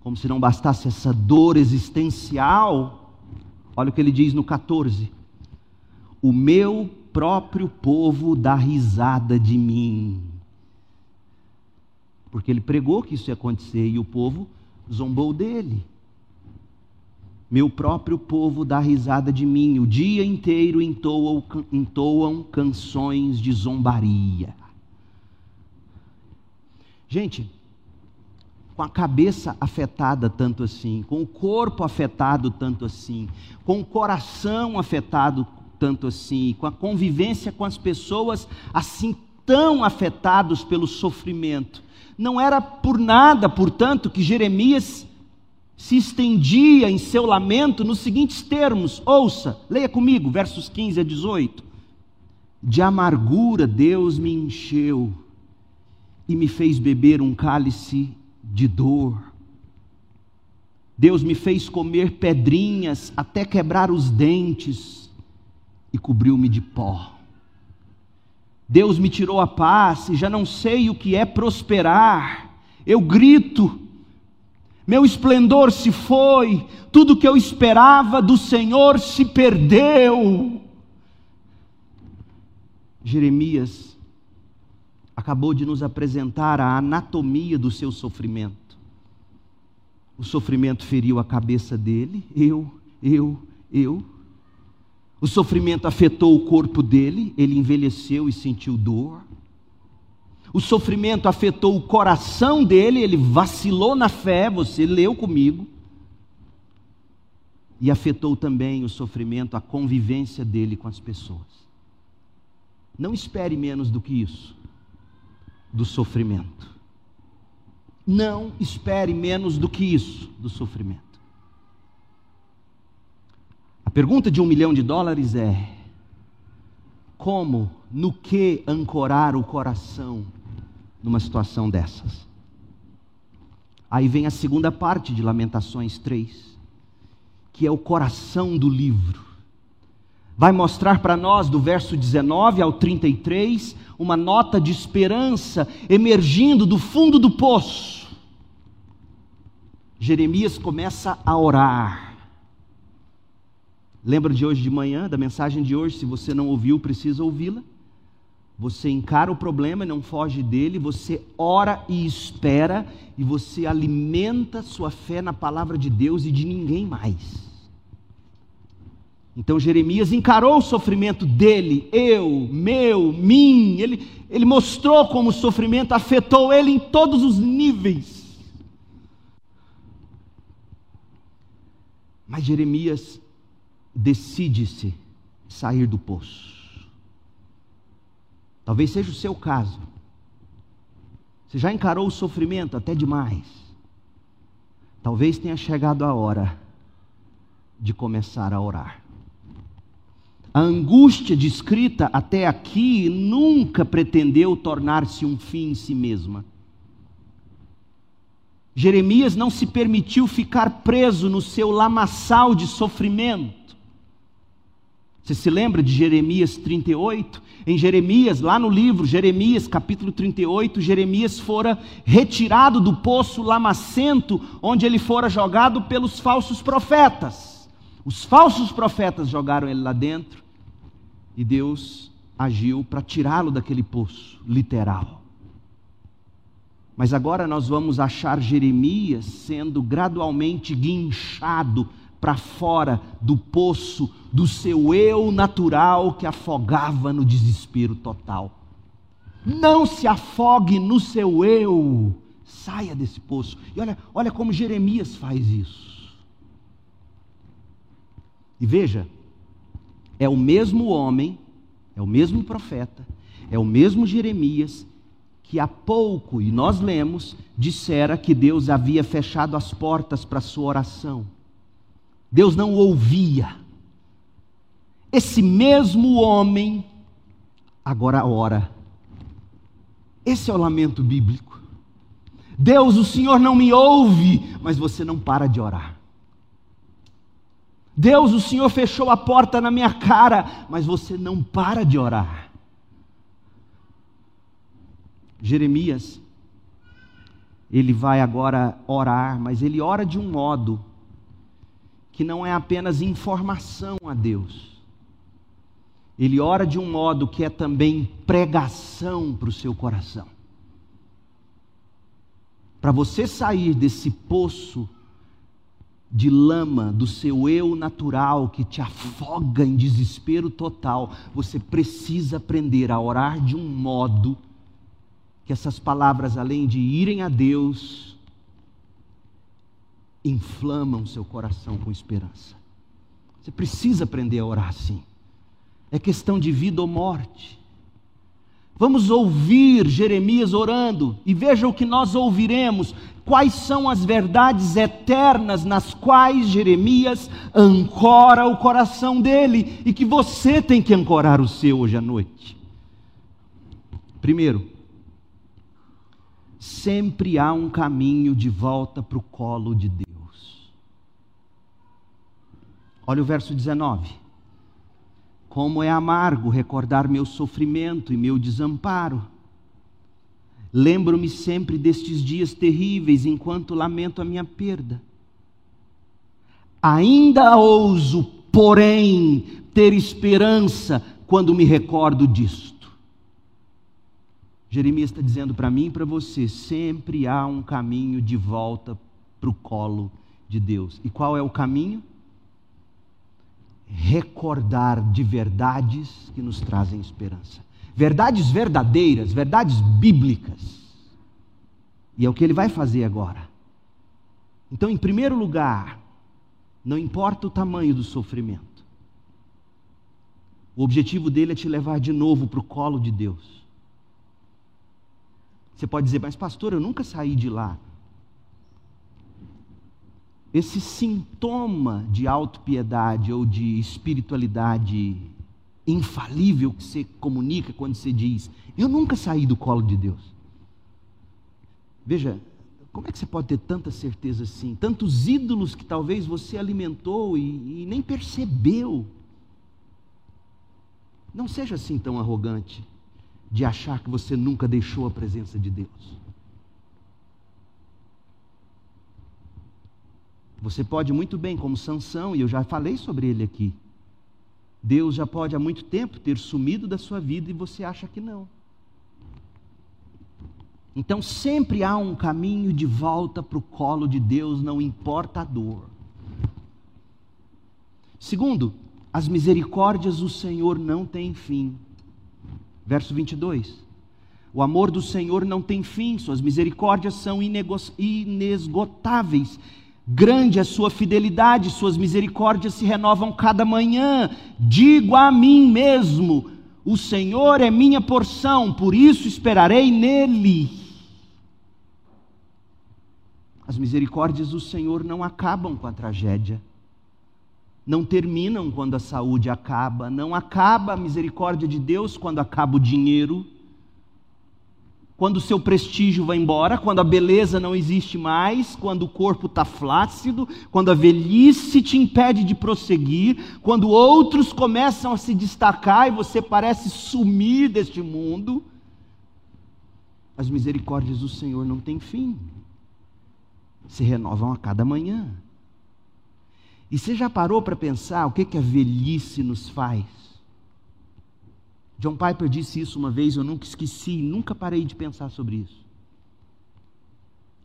Como se não bastasse essa dor existencial, olha o que ele diz no 14: O meu próprio povo dá risada de mim. Porque ele pregou que isso ia acontecer e o povo zombou dele. Meu próprio povo dá risada de mim, o dia inteiro entoam, entoam canções de zombaria. Gente, com a cabeça afetada tanto assim, com o corpo afetado tanto assim, com o coração afetado tanto assim, com a convivência com as pessoas assim tão afetados pelo sofrimento. Não era por nada, portanto, que Jeremias se estendia em seu lamento nos seguintes termos: ouça, leia comigo, versos 15 a 18. De amargura Deus me encheu e me fez beber um cálice de dor. Deus me fez comer pedrinhas até quebrar os dentes e cobriu-me de pó. Deus me tirou a paz e já não sei o que é prosperar. Eu grito meu esplendor se foi, tudo que eu esperava do Senhor se perdeu. Jeremias acabou de nos apresentar a anatomia do seu sofrimento. O sofrimento feriu a cabeça dele, eu, eu, eu. O sofrimento afetou o corpo dele, ele envelheceu e sentiu dor. O sofrimento afetou o coração dele, ele vacilou na fé, você leu comigo. E afetou também o sofrimento, a convivência dele com as pessoas. Não espere menos do que isso, do sofrimento. Não espere menos do que isso, do sofrimento. A pergunta de um milhão de dólares é: como, no que ancorar o coração numa situação dessas. Aí vem a segunda parte de Lamentações 3, que é o coração do livro. Vai mostrar para nós, do verso 19 ao 33, uma nota de esperança emergindo do fundo do poço. Jeremias começa a orar Lembra de hoje de manhã, da mensagem de hoje? Se você não ouviu, precisa ouvi-la. Você encara o problema e não foge dele, você ora e espera, e você alimenta sua fé na palavra de Deus e de ninguém mais. Então Jeremias encarou o sofrimento dele, eu, meu, mim. Ele, ele mostrou como o sofrimento afetou ele em todos os níveis. Mas Jeremias decide-se sair do poço. Talvez seja o seu caso. Você já encarou o sofrimento até demais. Talvez tenha chegado a hora de começar a orar. A angústia descrita até aqui nunca pretendeu tornar-se um fim em si mesma. Jeremias não se permitiu ficar preso no seu lamaçal de sofrimento. Você se lembra de Jeremias 38? Em Jeremias, lá no livro Jeremias, capítulo 38, Jeremias fora retirado do poço lamacento, onde ele fora jogado pelos falsos profetas. Os falsos profetas jogaram ele lá dentro e Deus agiu para tirá-lo daquele poço, literal. Mas agora nós vamos achar Jeremias sendo gradualmente guinchado para fora do poço do seu eu natural que afogava no desespero total. Não se afogue no seu eu, saia desse poço. E olha, olha como Jeremias faz isso. E veja, é o mesmo homem, é o mesmo profeta, é o mesmo Jeremias que há pouco, e nós lemos, dissera que Deus havia fechado as portas para sua oração. Deus não ouvia. Esse mesmo homem agora ora. Esse é o lamento bíblico. Deus, o Senhor não me ouve, mas você não para de orar. Deus, o Senhor fechou a porta na minha cara, mas você não para de orar. Jeremias, ele vai agora orar, mas ele ora de um modo que não é apenas informação a Deus. Ele ora de um modo que é também pregação para o seu coração. Para você sair desse poço de lama do seu eu natural que te afoga em desespero total, você precisa aprender a orar de um modo que essas palavras, além de irem a Deus, inflamam seu coração com esperança. Você precisa aprender a orar assim. É questão de vida ou morte. Vamos ouvir Jeremias orando e veja o que nós ouviremos. Quais são as verdades eternas nas quais Jeremias ancora o coração dele e que você tem que ancorar o seu hoje à noite. Primeiro, sempre há um caminho de volta para o colo de Deus. Olha o verso 19. Como é amargo recordar meu sofrimento e meu desamparo. Lembro-me sempre destes dias terríveis enquanto lamento a minha perda. Ainda ouso, porém, ter esperança quando me recordo disto. Jeremias está dizendo para mim e para você: sempre há um caminho de volta para o colo de Deus. E qual é o caminho? Recordar de verdades que nos trazem esperança. Verdades verdadeiras, verdades bíblicas. E é o que ele vai fazer agora. Então, em primeiro lugar, não importa o tamanho do sofrimento, o objetivo dele é te levar de novo para o colo de Deus. Você pode dizer, mas pastor, eu nunca saí de lá esse sintoma de autopiedade ou de espiritualidade infalível que você comunica quando você diz: Eu nunca saí do colo de Deus. Veja, como é que você pode ter tanta certeza assim? Tantos ídolos que talvez você alimentou e, e nem percebeu. Não seja assim tão arrogante de achar que você nunca deixou a presença de Deus. Você pode muito bem, como Sansão, e eu já falei sobre ele aqui. Deus já pode há muito tempo ter sumido da sua vida e você acha que não. Então sempre há um caminho de volta para o colo de Deus, não importa a dor. Segundo, as misericórdias do Senhor não têm fim. Verso 22. O amor do Senhor não tem fim, suas misericórdias são inesgotáveis. Grande é sua fidelidade, suas misericórdias se renovam cada manhã. Digo a mim mesmo: o Senhor é minha porção, por isso esperarei nele. As misericórdias do Senhor não acabam com a tragédia, não terminam quando a saúde acaba, não acaba a misericórdia de Deus quando acaba o dinheiro, quando o seu prestígio vai embora, quando a beleza não existe mais, quando o corpo está flácido, quando a velhice te impede de prosseguir, quando outros começam a se destacar e você parece sumir deste mundo. As misericórdias do Senhor não têm fim se renovam a cada manhã. E você já parou para pensar o que, que a velhice nos faz? John Piper disse isso uma vez, eu nunca esqueci, nunca parei de pensar sobre isso.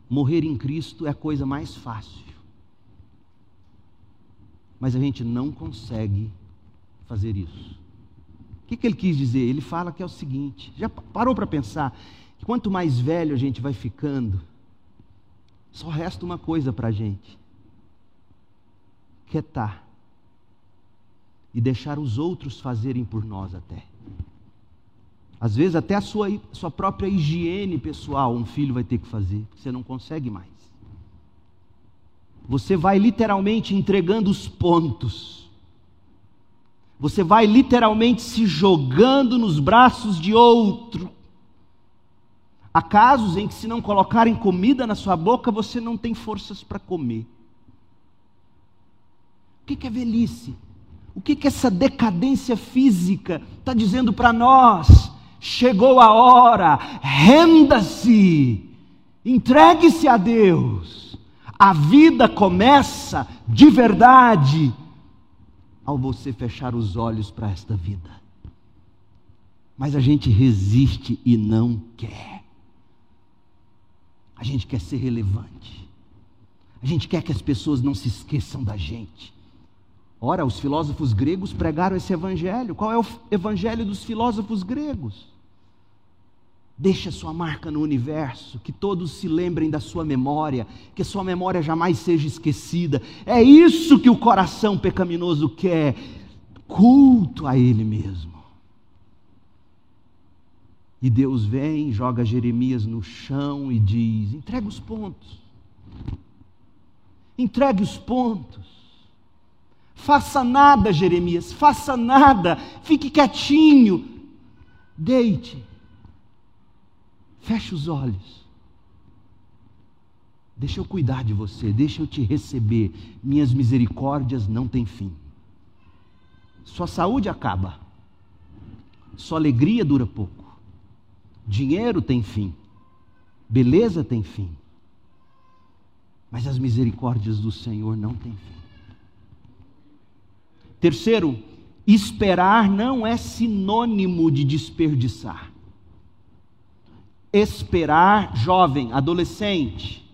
Morrer em Cristo é a coisa mais fácil. Mas a gente não consegue fazer isso. O que, que ele quis dizer? Ele fala que é o seguinte: já parou para pensar que quanto mais velho a gente vai ficando, só resta uma coisa para a gente: quietar e deixar os outros fazerem por nós até. Às vezes, até a sua, sua própria higiene pessoal, um filho vai ter que fazer, porque você não consegue mais. Você vai literalmente entregando os pontos. Você vai literalmente se jogando nos braços de outro Há casos em que, se não colocarem comida na sua boca, você não tem forças para comer. O que é velhice? O que é essa decadência física está dizendo para nós? Chegou a hora, renda-se, entregue-se a Deus. A vida começa de verdade ao você fechar os olhos para esta vida. Mas a gente resiste e não quer. A gente quer ser relevante. A gente quer que as pessoas não se esqueçam da gente. Ora, os filósofos gregos pregaram esse evangelho. Qual é o evangelho dos filósofos gregos? Deixa sua marca no universo, que todos se lembrem da sua memória, que a sua memória jamais seja esquecida. É isso que o coração pecaminoso quer, culto a Ele mesmo. E Deus vem, joga Jeremias no chão e diz: entregue os pontos. Entregue os pontos. Faça nada, Jeremias, faça nada. Fique quietinho. Deite. Feche os olhos. Deixa eu cuidar de você, deixa eu te receber. Minhas misericórdias não têm fim. Sua saúde acaba. Sua alegria dura pouco. Dinheiro tem fim, beleza tem fim, mas as misericórdias do Senhor não têm fim. Terceiro, esperar não é sinônimo de desperdiçar. Esperar, jovem, adolescente,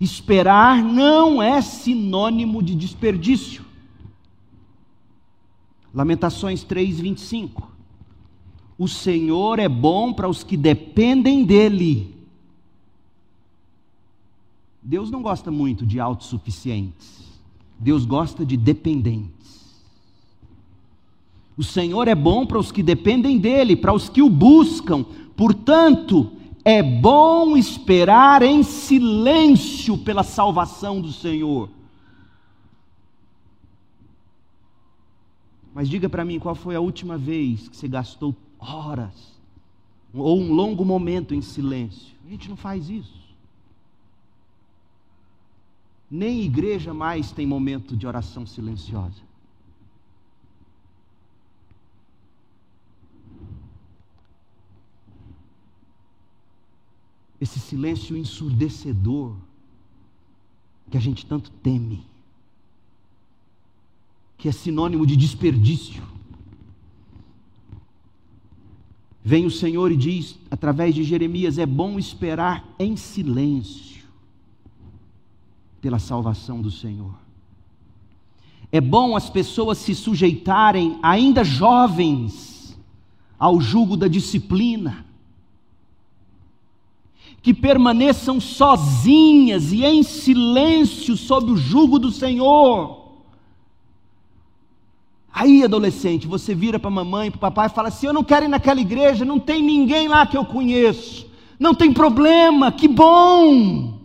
esperar não é sinônimo de desperdício. Lamentações 3, 25. O Senhor é bom para os que dependem dEle. Deus não gosta muito de autossuficientes. Deus gosta de dependentes. O Senhor é bom para os que dependem dEle, para os que o buscam. Portanto, é bom esperar em silêncio pela salvação do Senhor. Mas diga para mim qual foi a última vez que você gastou horas ou um longo momento em silêncio. A gente não faz isso. Nem igreja mais tem momento de oração silenciosa. Esse silêncio ensurdecedor que a gente tanto teme, que é sinônimo de desperdício. Vem o Senhor e diz, através de Jeremias: é bom esperar em silêncio pela salvação do Senhor. É bom as pessoas se sujeitarem, ainda jovens, ao jugo da disciplina, que permaneçam sozinhas e em silêncio sob o jugo do Senhor Aí, adolescente, você vira para a mamãe, para o papai e fala assim: Eu não quero ir naquela igreja, não tem ninguém lá que eu conheço. Não tem problema, que bom.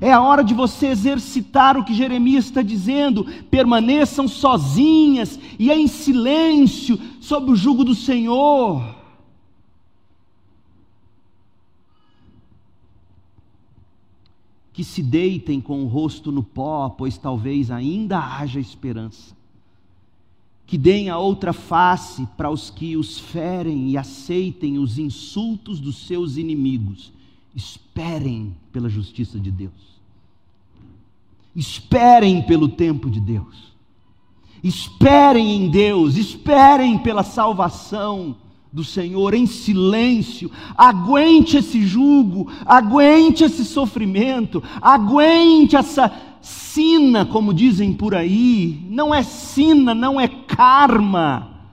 É a hora de você exercitar o que Jeremias está dizendo. Permaneçam sozinhas e em silêncio sob o jugo do Senhor. Que se deitem com o rosto no pó, pois talvez ainda haja esperança que deem a outra face para os que os ferem e aceitem os insultos dos seus inimigos. Esperem pela justiça de Deus. Esperem pelo tempo de Deus. Esperem em Deus, esperem pela salvação do Senhor em silêncio. Aguente esse jugo, aguente esse sofrimento, aguente essa sina, como dizem por aí, não é sina, não é karma,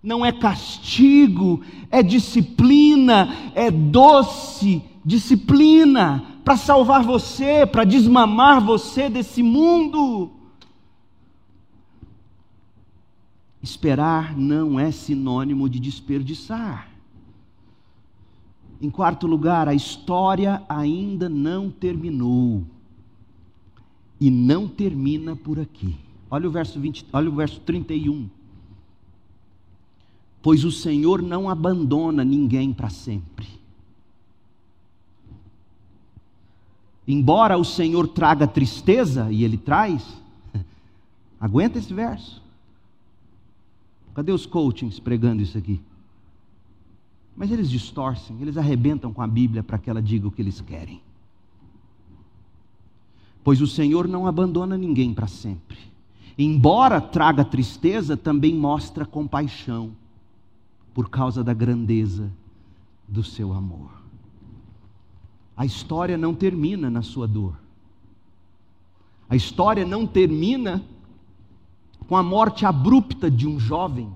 não é castigo, é disciplina, é doce disciplina para salvar você, para desmamar você desse mundo. Esperar não é sinônimo de desperdiçar. Em quarto lugar, a história ainda não terminou e não termina por aqui. Olha o verso 20, olha o verso 31. Pois o Senhor não abandona ninguém para sempre. Embora o Senhor traga tristeza, e ele traz, aguenta esse verso. Cadê os coachings pregando isso aqui? Mas eles distorcem, eles arrebentam com a Bíblia para que ela diga o que eles querem pois o Senhor não abandona ninguém para sempre. Embora traga tristeza, também mostra compaixão, por causa da grandeza do seu amor. A história não termina na sua dor. A história não termina com a morte abrupta de um jovem,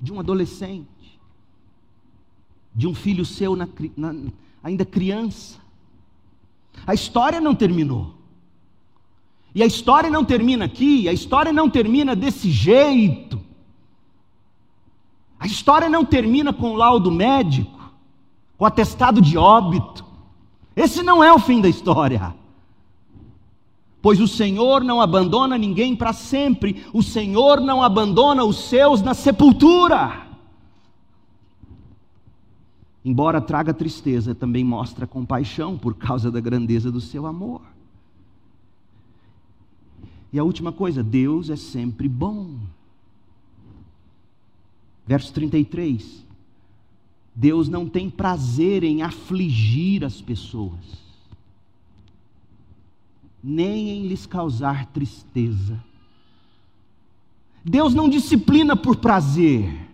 de um adolescente, de um filho seu na, na, ainda criança. A história não terminou. E a história não termina aqui, a história não termina desse jeito. A história não termina com laudo médico, com atestado de óbito. Esse não é o fim da história. Pois o Senhor não abandona ninguém para sempre, o Senhor não abandona os seus na sepultura. Embora traga tristeza, também mostra compaixão por causa da grandeza do seu amor. E a última coisa, Deus é sempre bom. Verso 33. Deus não tem prazer em afligir as pessoas, nem em lhes causar tristeza. Deus não disciplina por prazer.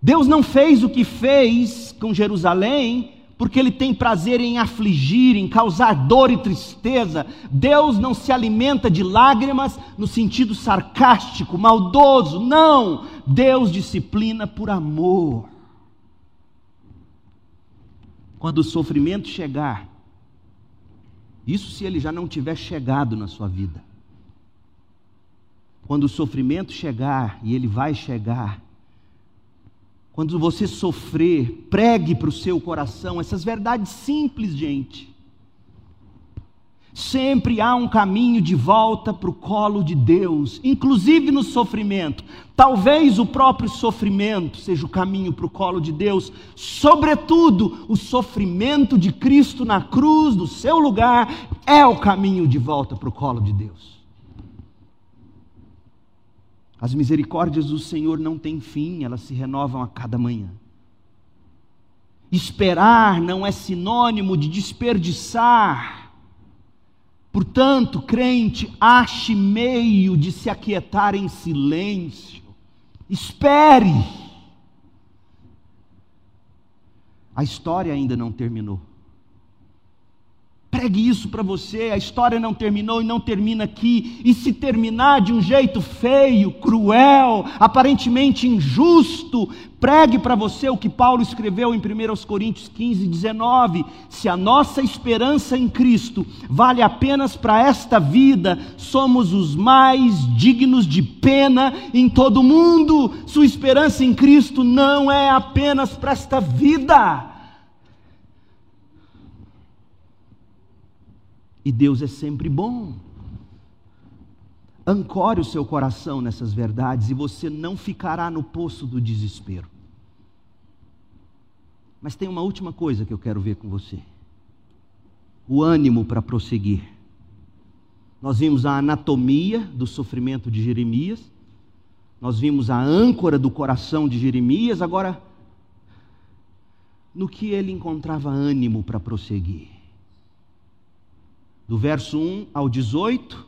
Deus não fez o que fez com Jerusalém porque ele tem prazer em afligir, em causar dor e tristeza. Deus não se alimenta de lágrimas no sentido sarcástico, maldoso, não. Deus disciplina por amor. Quando o sofrimento chegar, isso se ele já não tiver chegado na sua vida. Quando o sofrimento chegar, e ele vai chegar, quando você sofrer, pregue para o seu coração essas verdades simples, gente. Sempre há um caminho de volta para o colo de Deus, inclusive no sofrimento. Talvez o próprio sofrimento seja o caminho para o colo de Deus, sobretudo o sofrimento de Cristo na cruz, no seu lugar, é o caminho de volta para o colo de Deus. As misericórdias do Senhor não têm fim, elas se renovam a cada manhã. Esperar não é sinônimo de desperdiçar Portanto, crente, ache meio de se aquietar em silêncio. Espere. A história ainda não terminou. Pregue isso para você, a história não terminou e não termina aqui. E se terminar de um jeito feio, cruel, aparentemente injusto, pregue para você o que Paulo escreveu em 1 Coríntios 15, 19. Se a nossa esperança em Cristo vale apenas para esta vida, somos os mais dignos de pena em todo o mundo. Sua esperança em Cristo não é apenas para esta vida E Deus é sempre bom. Ancore o seu coração nessas verdades e você não ficará no poço do desespero. Mas tem uma última coisa que eu quero ver com você: o ânimo para prosseguir. Nós vimos a anatomia do sofrimento de Jeremias, nós vimos a âncora do coração de Jeremias, agora, no que ele encontrava ânimo para prosseguir do verso 1 ao 18,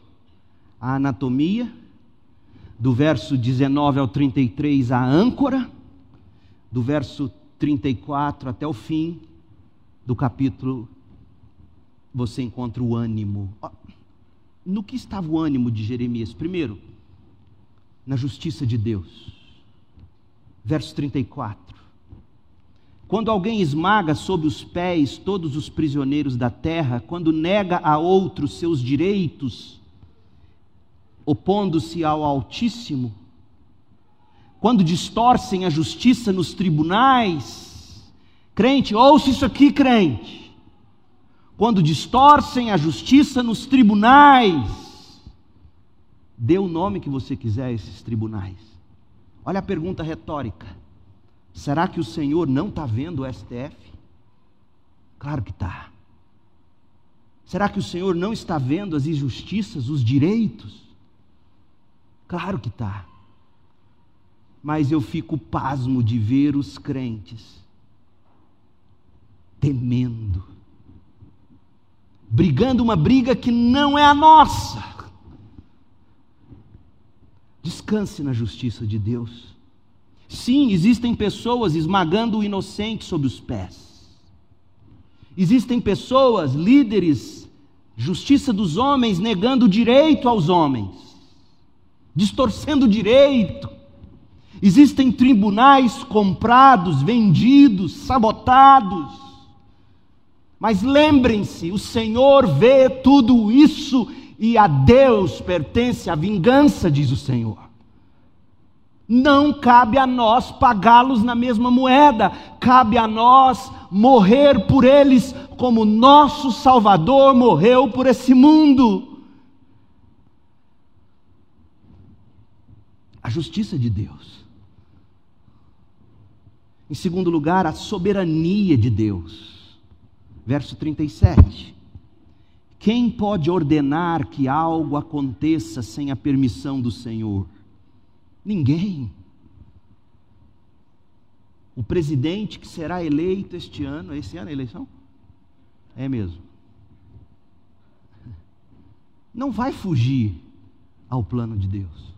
a anatomia, do verso 19 ao 33, a âncora, do verso 34 até o fim do capítulo, você encontra o ânimo. No que estava o ânimo de Jeremias? Primeiro, na justiça de Deus. Verso 34. Quando alguém esmaga sob os pés todos os prisioneiros da terra, quando nega a outros seus direitos, opondo-se ao Altíssimo, quando distorcem a justiça nos tribunais, crente, ouça isso aqui, crente. Quando distorcem a justiça nos tribunais, dê o nome que você quiser a esses tribunais. Olha a pergunta retórica. Será que o Senhor não está vendo o STF? Claro que está. Será que o Senhor não está vendo as injustiças, os direitos? Claro que está. Mas eu fico pasmo de ver os crentes temendo, brigando uma briga que não é a nossa. Descanse na justiça de Deus. Sim, existem pessoas esmagando o inocente sob os pés. Existem pessoas, líderes, justiça dos homens, negando o direito aos homens, distorcendo o direito. Existem tribunais comprados, vendidos, sabotados. Mas lembrem-se, o Senhor vê tudo isso e a Deus pertence a vingança, diz o Senhor não cabe a nós pagá-los na mesma moeda, cabe a nós morrer por eles, como nosso Salvador morreu por esse mundo. A justiça de Deus. Em segundo lugar, a soberania de Deus. Verso 37. Quem pode ordenar que algo aconteça sem a permissão do Senhor? Ninguém. O presidente que será eleito este ano, esse ano a eleição? É mesmo. Não vai fugir ao plano de Deus.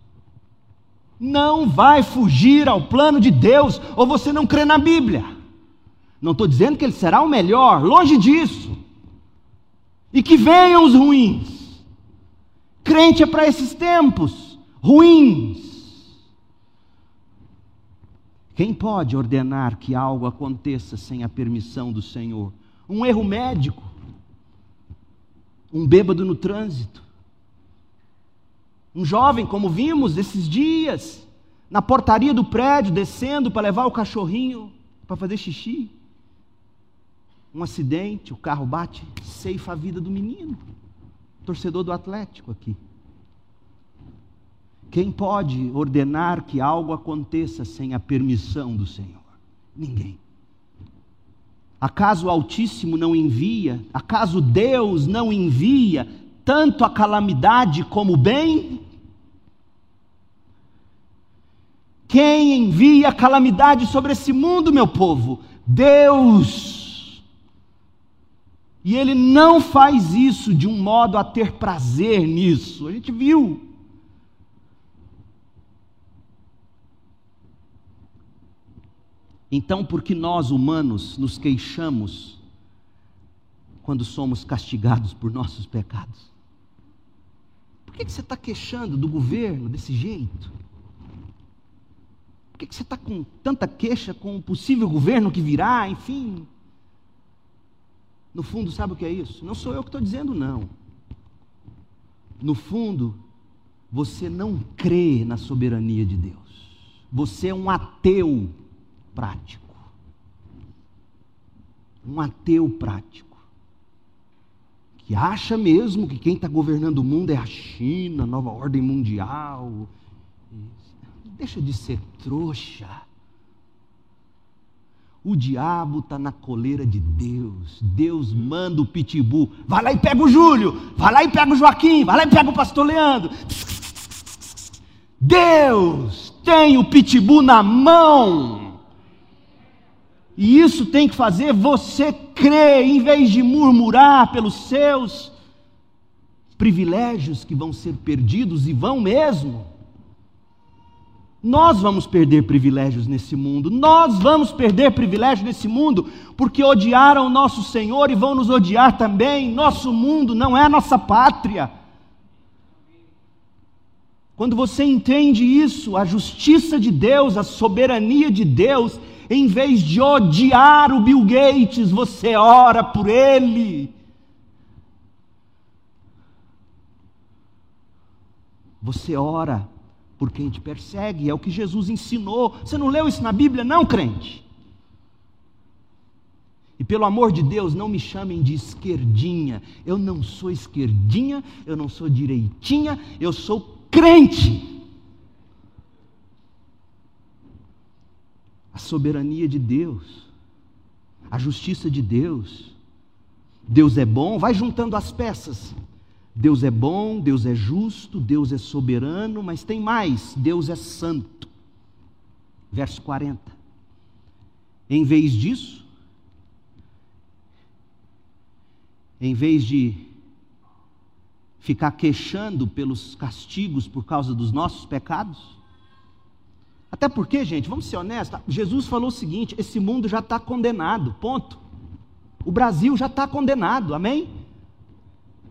Não vai fugir ao plano de Deus, ou você não crê na Bíblia. Não estou dizendo que ele será o melhor, longe disso. E que venham os ruins. Crente é para esses tempos ruins. Quem pode ordenar que algo aconteça sem a permissão do Senhor? Um erro médico, um bêbado no trânsito, um jovem, como vimos esses dias, na portaria do prédio, descendo para levar o cachorrinho para fazer xixi. Um acidente, o carro bate, ceifa a vida do menino. torcedor do Atlético aqui. Quem pode ordenar que algo aconteça sem a permissão do Senhor? Ninguém. Acaso o Altíssimo não envia? Acaso Deus não envia tanto a calamidade como o bem? Quem envia calamidade sobre esse mundo, meu povo? Deus. E Ele não faz isso de um modo a ter prazer nisso. A gente viu. Então, por que nós humanos nos queixamos quando somos castigados por nossos pecados? Por que, você está queixando do governo desse jeito? Por que, que você está com tanta queixa com o possível governo que virá, enfim? No fundo, sabe o que é isso? Não sou eu que estou dizendo, não. No fundo, você não crê na soberania de Deus. Você é um ateu prático. Um ateu prático. Que acha mesmo que quem está governando o mundo é a China, a nova ordem mundial. Deixa de ser trouxa. O diabo está na coleira de Deus. Deus manda o pitbull. Vai lá e pega o Júlio. Vai lá e pega o Joaquim. Vai lá e pega o pastor Leandro. Deus tem o pitbull na mão. E isso tem que fazer você crer, em vez de murmurar pelos seus privilégios que vão ser perdidos e vão mesmo. Nós vamos perder privilégios nesse mundo, nós vamos perder privilégios nesse mundo, porque odiaram o nosso Senhor e vão nos odiar também. Nosso mundo não é a nossa pátria. Quando você entende isso, a justiça de Deus, a soberania de Deus, em vez de odiar o Bill Gates, você ora por ele. Você ora por quem te persegue, é o que Jesus ensinou. Você não leu isso na Bíblia, não, crente? E pelo amor de Deus, não me chamem de esquerdinha. Eu não sou esquerdinha, eu não sou direitinha, eu sou crente. A soberania de Deus, a justiça de Deus. Deus é bom, vai juntando as peças. Deus é bom, Deus é justo, Deus é soberano, mas tem mais: Deus é santo. Verso 40. Em vez disso, em vez de ficar queixando pelos castigos por causa dos nossos pecados, até porque, gente, vamos ser honestos, Jesus falou o seguinte: esse mundo já está condenado, ponto. O Brasil já está condenado, amém?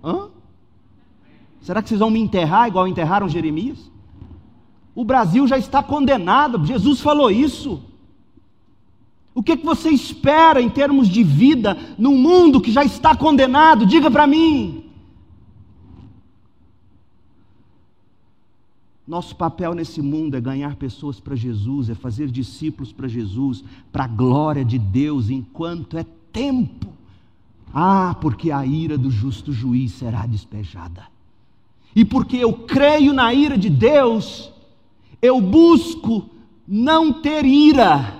Hã? Será que vocês vão me enterrar igual enterraram Jeremias? O Brasil já está condenado, Jesus falou isso. O que, que você espera em termos de vida num mundo que já está condenado? Diga para mim. Nosso papel nesse mundo é ganhar pessoas para Jesus, é fazer discípulos para Jesus, para a glória de Deus, enquanto é tempo. Ah, porque a ira do justo juiz será despejada. E porque eu creio na ira de Deus, eu busco não ter ira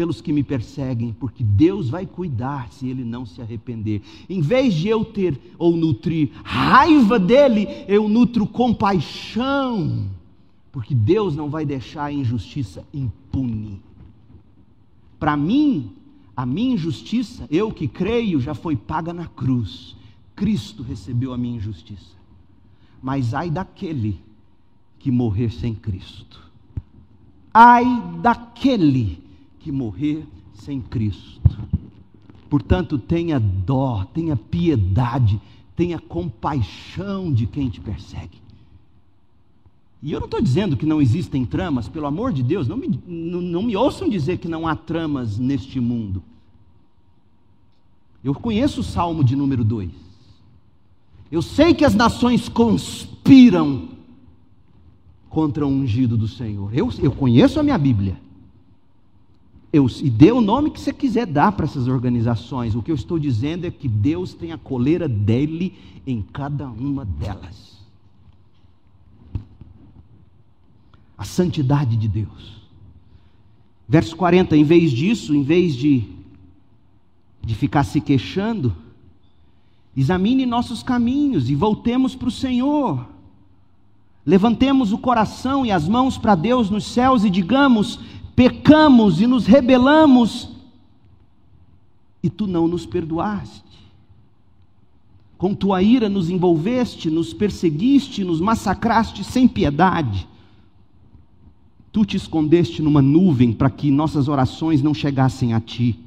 pelos que me perseguem, porque Deus vai cuidar se ele não se arrepender. Em vez de eu ter ou nutrir raiva dele, eu nutro compaixão, porque Deus não vai deixar a injustiça impune. Para mim, a minha injustiça, eu que creio, já foi paga na cruz. Cristo recebeu a minha injustiça. Mas ai daquele que morrer sem Cristo. Ai daquele que morrer sem Cristo. Portanto, tenha dó, tenha piedade, tenha compaixão de quem te persegue. E eu não estou dizendo que não existem tramas, pelo amor de Deus, não me, não, não me ouçam dizer que não há tramas neste mundo. Eu conheço o Salmo de número 2. Eu sei que as nações conspiram contra o ungido do Senhor. Eu, eu conheço a minha Bíblia. Eu, e dê o nome que você quiser dar para essas organizações. O que eu estou dizendo é que Deus tem a coleira dele em cada uma delas. A santidade de Deus. Verso 40, em vez disso, em vez de, de ficar se queixando, examine nossos caminhos e voltemos para o Senhor. Levantemos o coração e as mãos para Deus nos céus e digamos: pecamos e nos rebelamos, e tu não nos perdoaste. Com tua ira nos envolveste, nos perseguiste, nos massacraste sem piedade. Tu te escondeste numa nuvem para que nossas orações não chegassem a ti.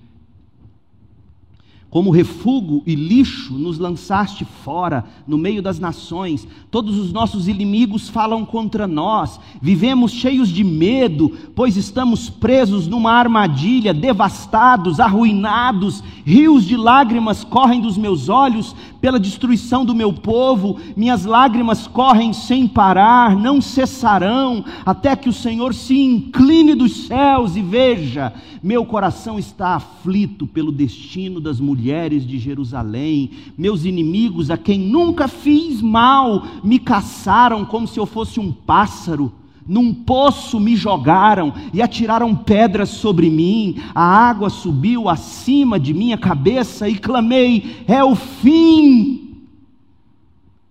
Como refúgio e lixo nos lançaste fora, no meio das nações. Todos os nossos inimigos falam contra nós. Vivemos cheios de medo, pois estamos presos numa armadilha, devastados, arruinados. Rios de lágrimas correm dos meus olhos pela destruição do meu povo. Minhas lágrimas correm sem parar, não cessarão, até que o Senhor se incline dos céus e veja. Meu coração está aflito pelo destino das mulheres de Jerusalém, meus inimigos, a quem nunca fiz mal, me caçaram como se eu fosse um pássaro. Num poço me jogaram e atiraram pedras sobre mim, a água subiu acima de minha cabeça e clamei: é o fim.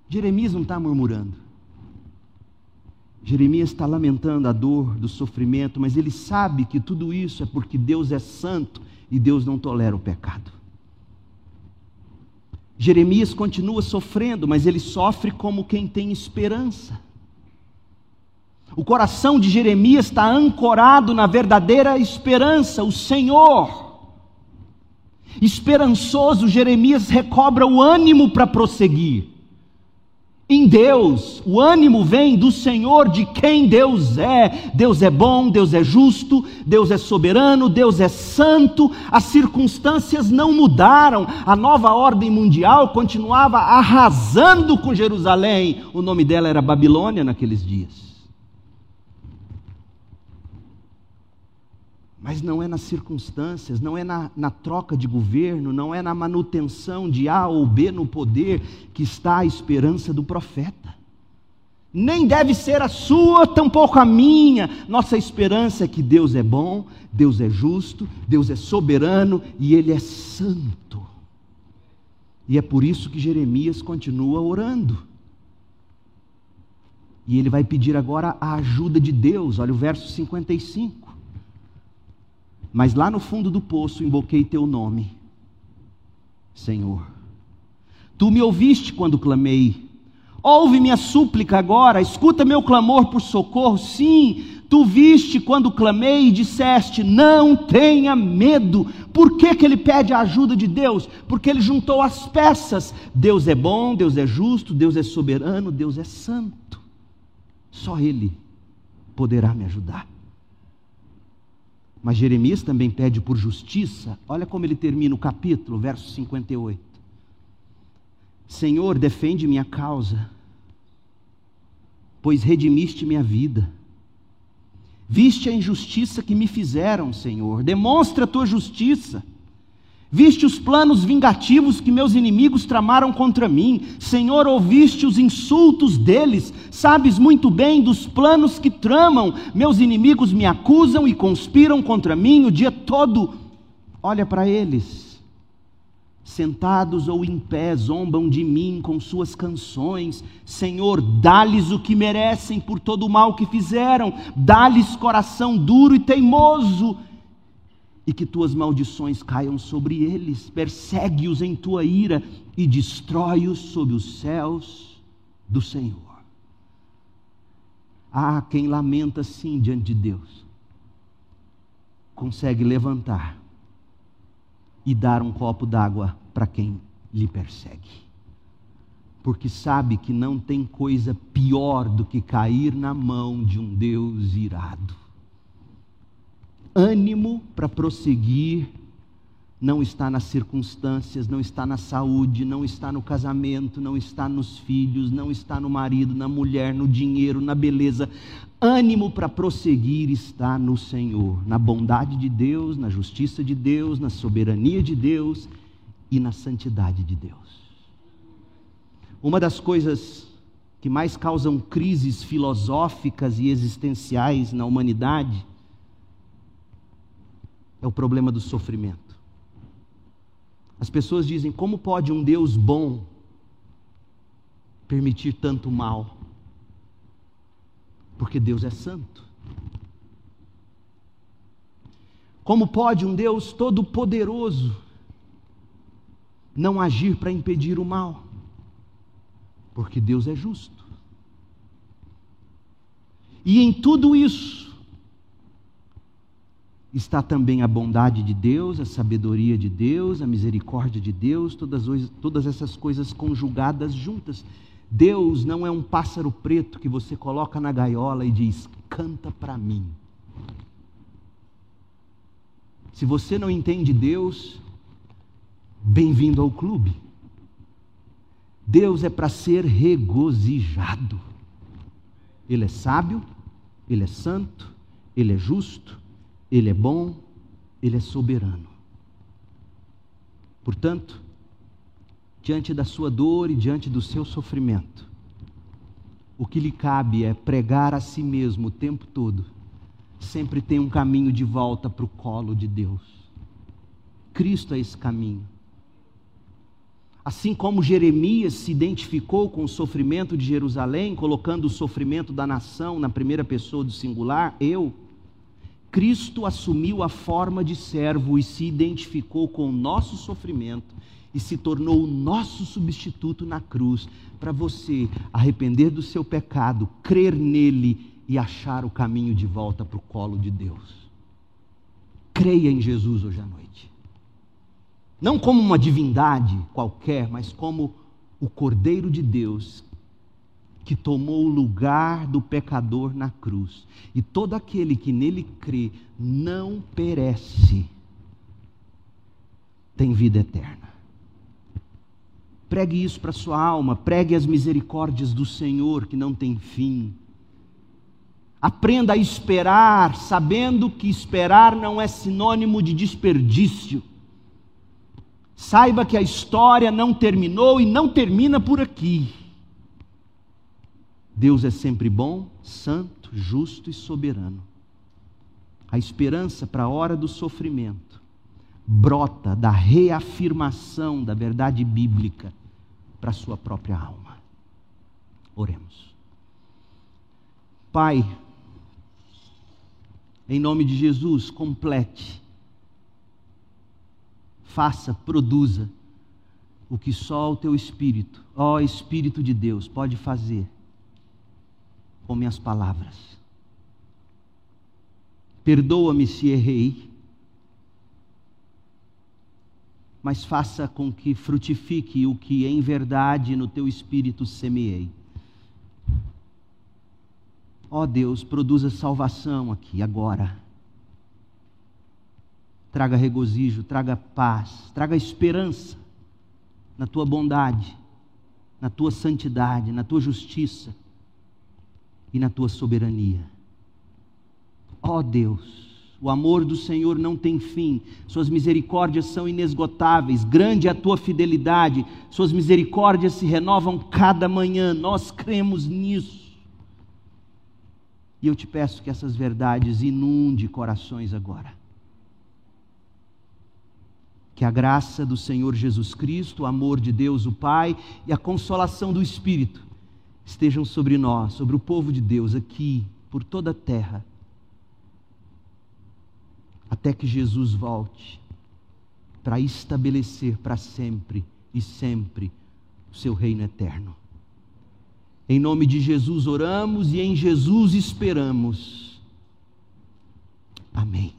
Jeremias não está murmurando. Jeremias está lamentando a dor do sofrimento, mas ele sabe que tudo isso é porque Deus é santo e Deus não tolera o pecado. Jeremias continua sofrendo, mas ele sofre como quem tem esperança. O coração de Jeremias está ancorado na verdadeira esperança, o Senhor. Esperançoso, Jeremias recobra o ânimo para prosseguir em Deus. O ânimo vem do Senhor, de quem Deus é. Deus é bom, Deus é justo, Deus é soberano, Deus é santo. As circunstâncias não mudaram. A nova ordem mundial continuava arrasando com Jerusalém. O nome dela era Babilônia naqueles dias. Mas não é nas circunstâncias, não é na, na, troca de governo, não é na manutenção de A ou B no poder que está a esperança do profeta. Nem deve ser a sua, tampouco a minha. Nossa esperança é que Deus é bom, Deus é justo, Deus é soberano e Ele é santo. E é por isso que Jeremias continua orando. E ele vai pedir agora a ajuda de Deus, olha o verso 55. Mas lá no fundo do poço invoquei teu nome, Senhor. Tu me ouviste quando clamei. Ouve minha súplica agora, escuta meu clamor por socorro. Sim, tu viste quando clamei e disseste: Não tenha medo. Por que, que ele pede a ajuda de Deus? Porque ele juntou as peças. Deus é bom, Deus é justo, Deus é soberano, Deus é santo. Só Ele poderá me ajudar. Mas Jeremias também pede por justiça. Olha como ele termina o capítulo, verso 58. Senhor, defende minha causa, pois redimiste minha vida. Viste a injustiça que me fizeram, Senhor. Demonstra a tua justiça. Viste os planos vingativos que meus inimigos tramaram contra mim. Senhor, ouviste os insultos deles. Sabes muito bem dos planos que tramam. Meus inimigos me acusam e conspiram contra mim o dia todo. Olha para eles. Sentados ou em pé, zombam de mim com suas canções. Senhor, dá-lhes o que merecem por todo o mal que fizeram. Dá-lhes coração duro e teimoso e que tuas maldições caiam sobre eles, persegue-os em tua ira e destrói-os sob os céus do Senhor. Ah, quem lamenta assim diante de Deus, consegue levantar e dar um copo d'água para quem lhe persegue. Porque sabe que não tem coisa pior do que cair na mão de um Deus irado ânimo para prosseguir não está nas circunstâncias, não está na saúde, não está no casamento, não está nos filhos, não está no marido, na mulher, no dinheiro, na beleza. Ânimo para prosseguir está no Senhor, na bondade de Deus, na justiça de Deus, na soberania de Deus e na santidade de Deus. Uma das coisas que mais causam crises filosóficas e existenciais na humanidade é o problema do sofrimento. As pessoas dizem: como pode um Deus bom permitir tanto mal? Porque Deus é santo. Como pode um Deus todo-poderoso não agir para impedir o mal? Porque Deus é justo. E em tudo isso, está também a bondade de Deus, a sabedoria de Deus, a misericórdia de Deus, todas, todas essas coisas conjugadas juntas. Deus não é um pássaro preto que você coloca na gaiola e diz: canta para mim. Se você não entende Deus, bem-vindo ao clube. Deus é para ser regozijado. Ele é sábio, ele é santo, ele é justo, ele é bom, Ele é soberano. Portanto, diante da sua dor e diante do seu sofrimento, o que lhe cabe é pregar a si mesmo o tempo todo. Sempre tem um caminho de volta para o colo de Deus. Cristo é esse caminho. Assim como Jeremias se identificou com o sofrimento de Jerusalém, colocando o sofrimento da nação na primeira pessoa do singular, eu, Cristo assumiu a forma de servo e se identificou com o nosso sofrimento e se tornou o nosso substituto na cruz, para você arrepender do seu pecado, crer nele e achar o caminho de volta para o colo de Deus. Creia em Jesus hoje à noite. Não como uma divindade qualquer, mas como o Cordeiro de Deus que tomou o lugar do pecador na cruz. E todo aquele que nele crê não perece, tem vida eterna. Pregue isso para sua alma, pregue as misericórdias do Senhor que não tem fim. Aprenda a esperar, sabendo que esperar não é sinônimo de desperdício. Saiba que a história não terminou e não termina por aqui. Deus é sempre bom, santo, justo e soberano. A esperança para a hora do sofrimento brota da reafirmação da verdade bíblica para a sua própria alma. Oremos. Pai, em nome de Jesus, complete, faça, produza o que só o teu Espírito, ó Espírito de Deus, pode fazer com minhas palavras. Perdoa-me se errei, mas faça com que frutifique o que em verdade no teu espírito semeei. Ó oh Deus, produza salvação aqui, agora. Traga regozijo, traga paz, traga esperança na tua bondade, na tua santidade, na tua justiça e na tua soberania. Ó oh Deus, o amor do Senhor não tem fim, Suas misericórdias são inesgotáveis, grande é a tua fidelidade, Suas misericórdias se renovam cada manhã, nós cremos nisso. E eu te peço que essas verdades inunde corações agora. Que a graça do Senhor Jesus Cristo, o amor de Deus o Pai e a consolação do Espírito estejam sobre nós, sobre o povo de Deus aqui, por toda a terra, até que Jesus volte para estabelecer para sempre e sempre o seu reino eterno. Em nome de Jesus oramos e em Jesus esperamos. Amém.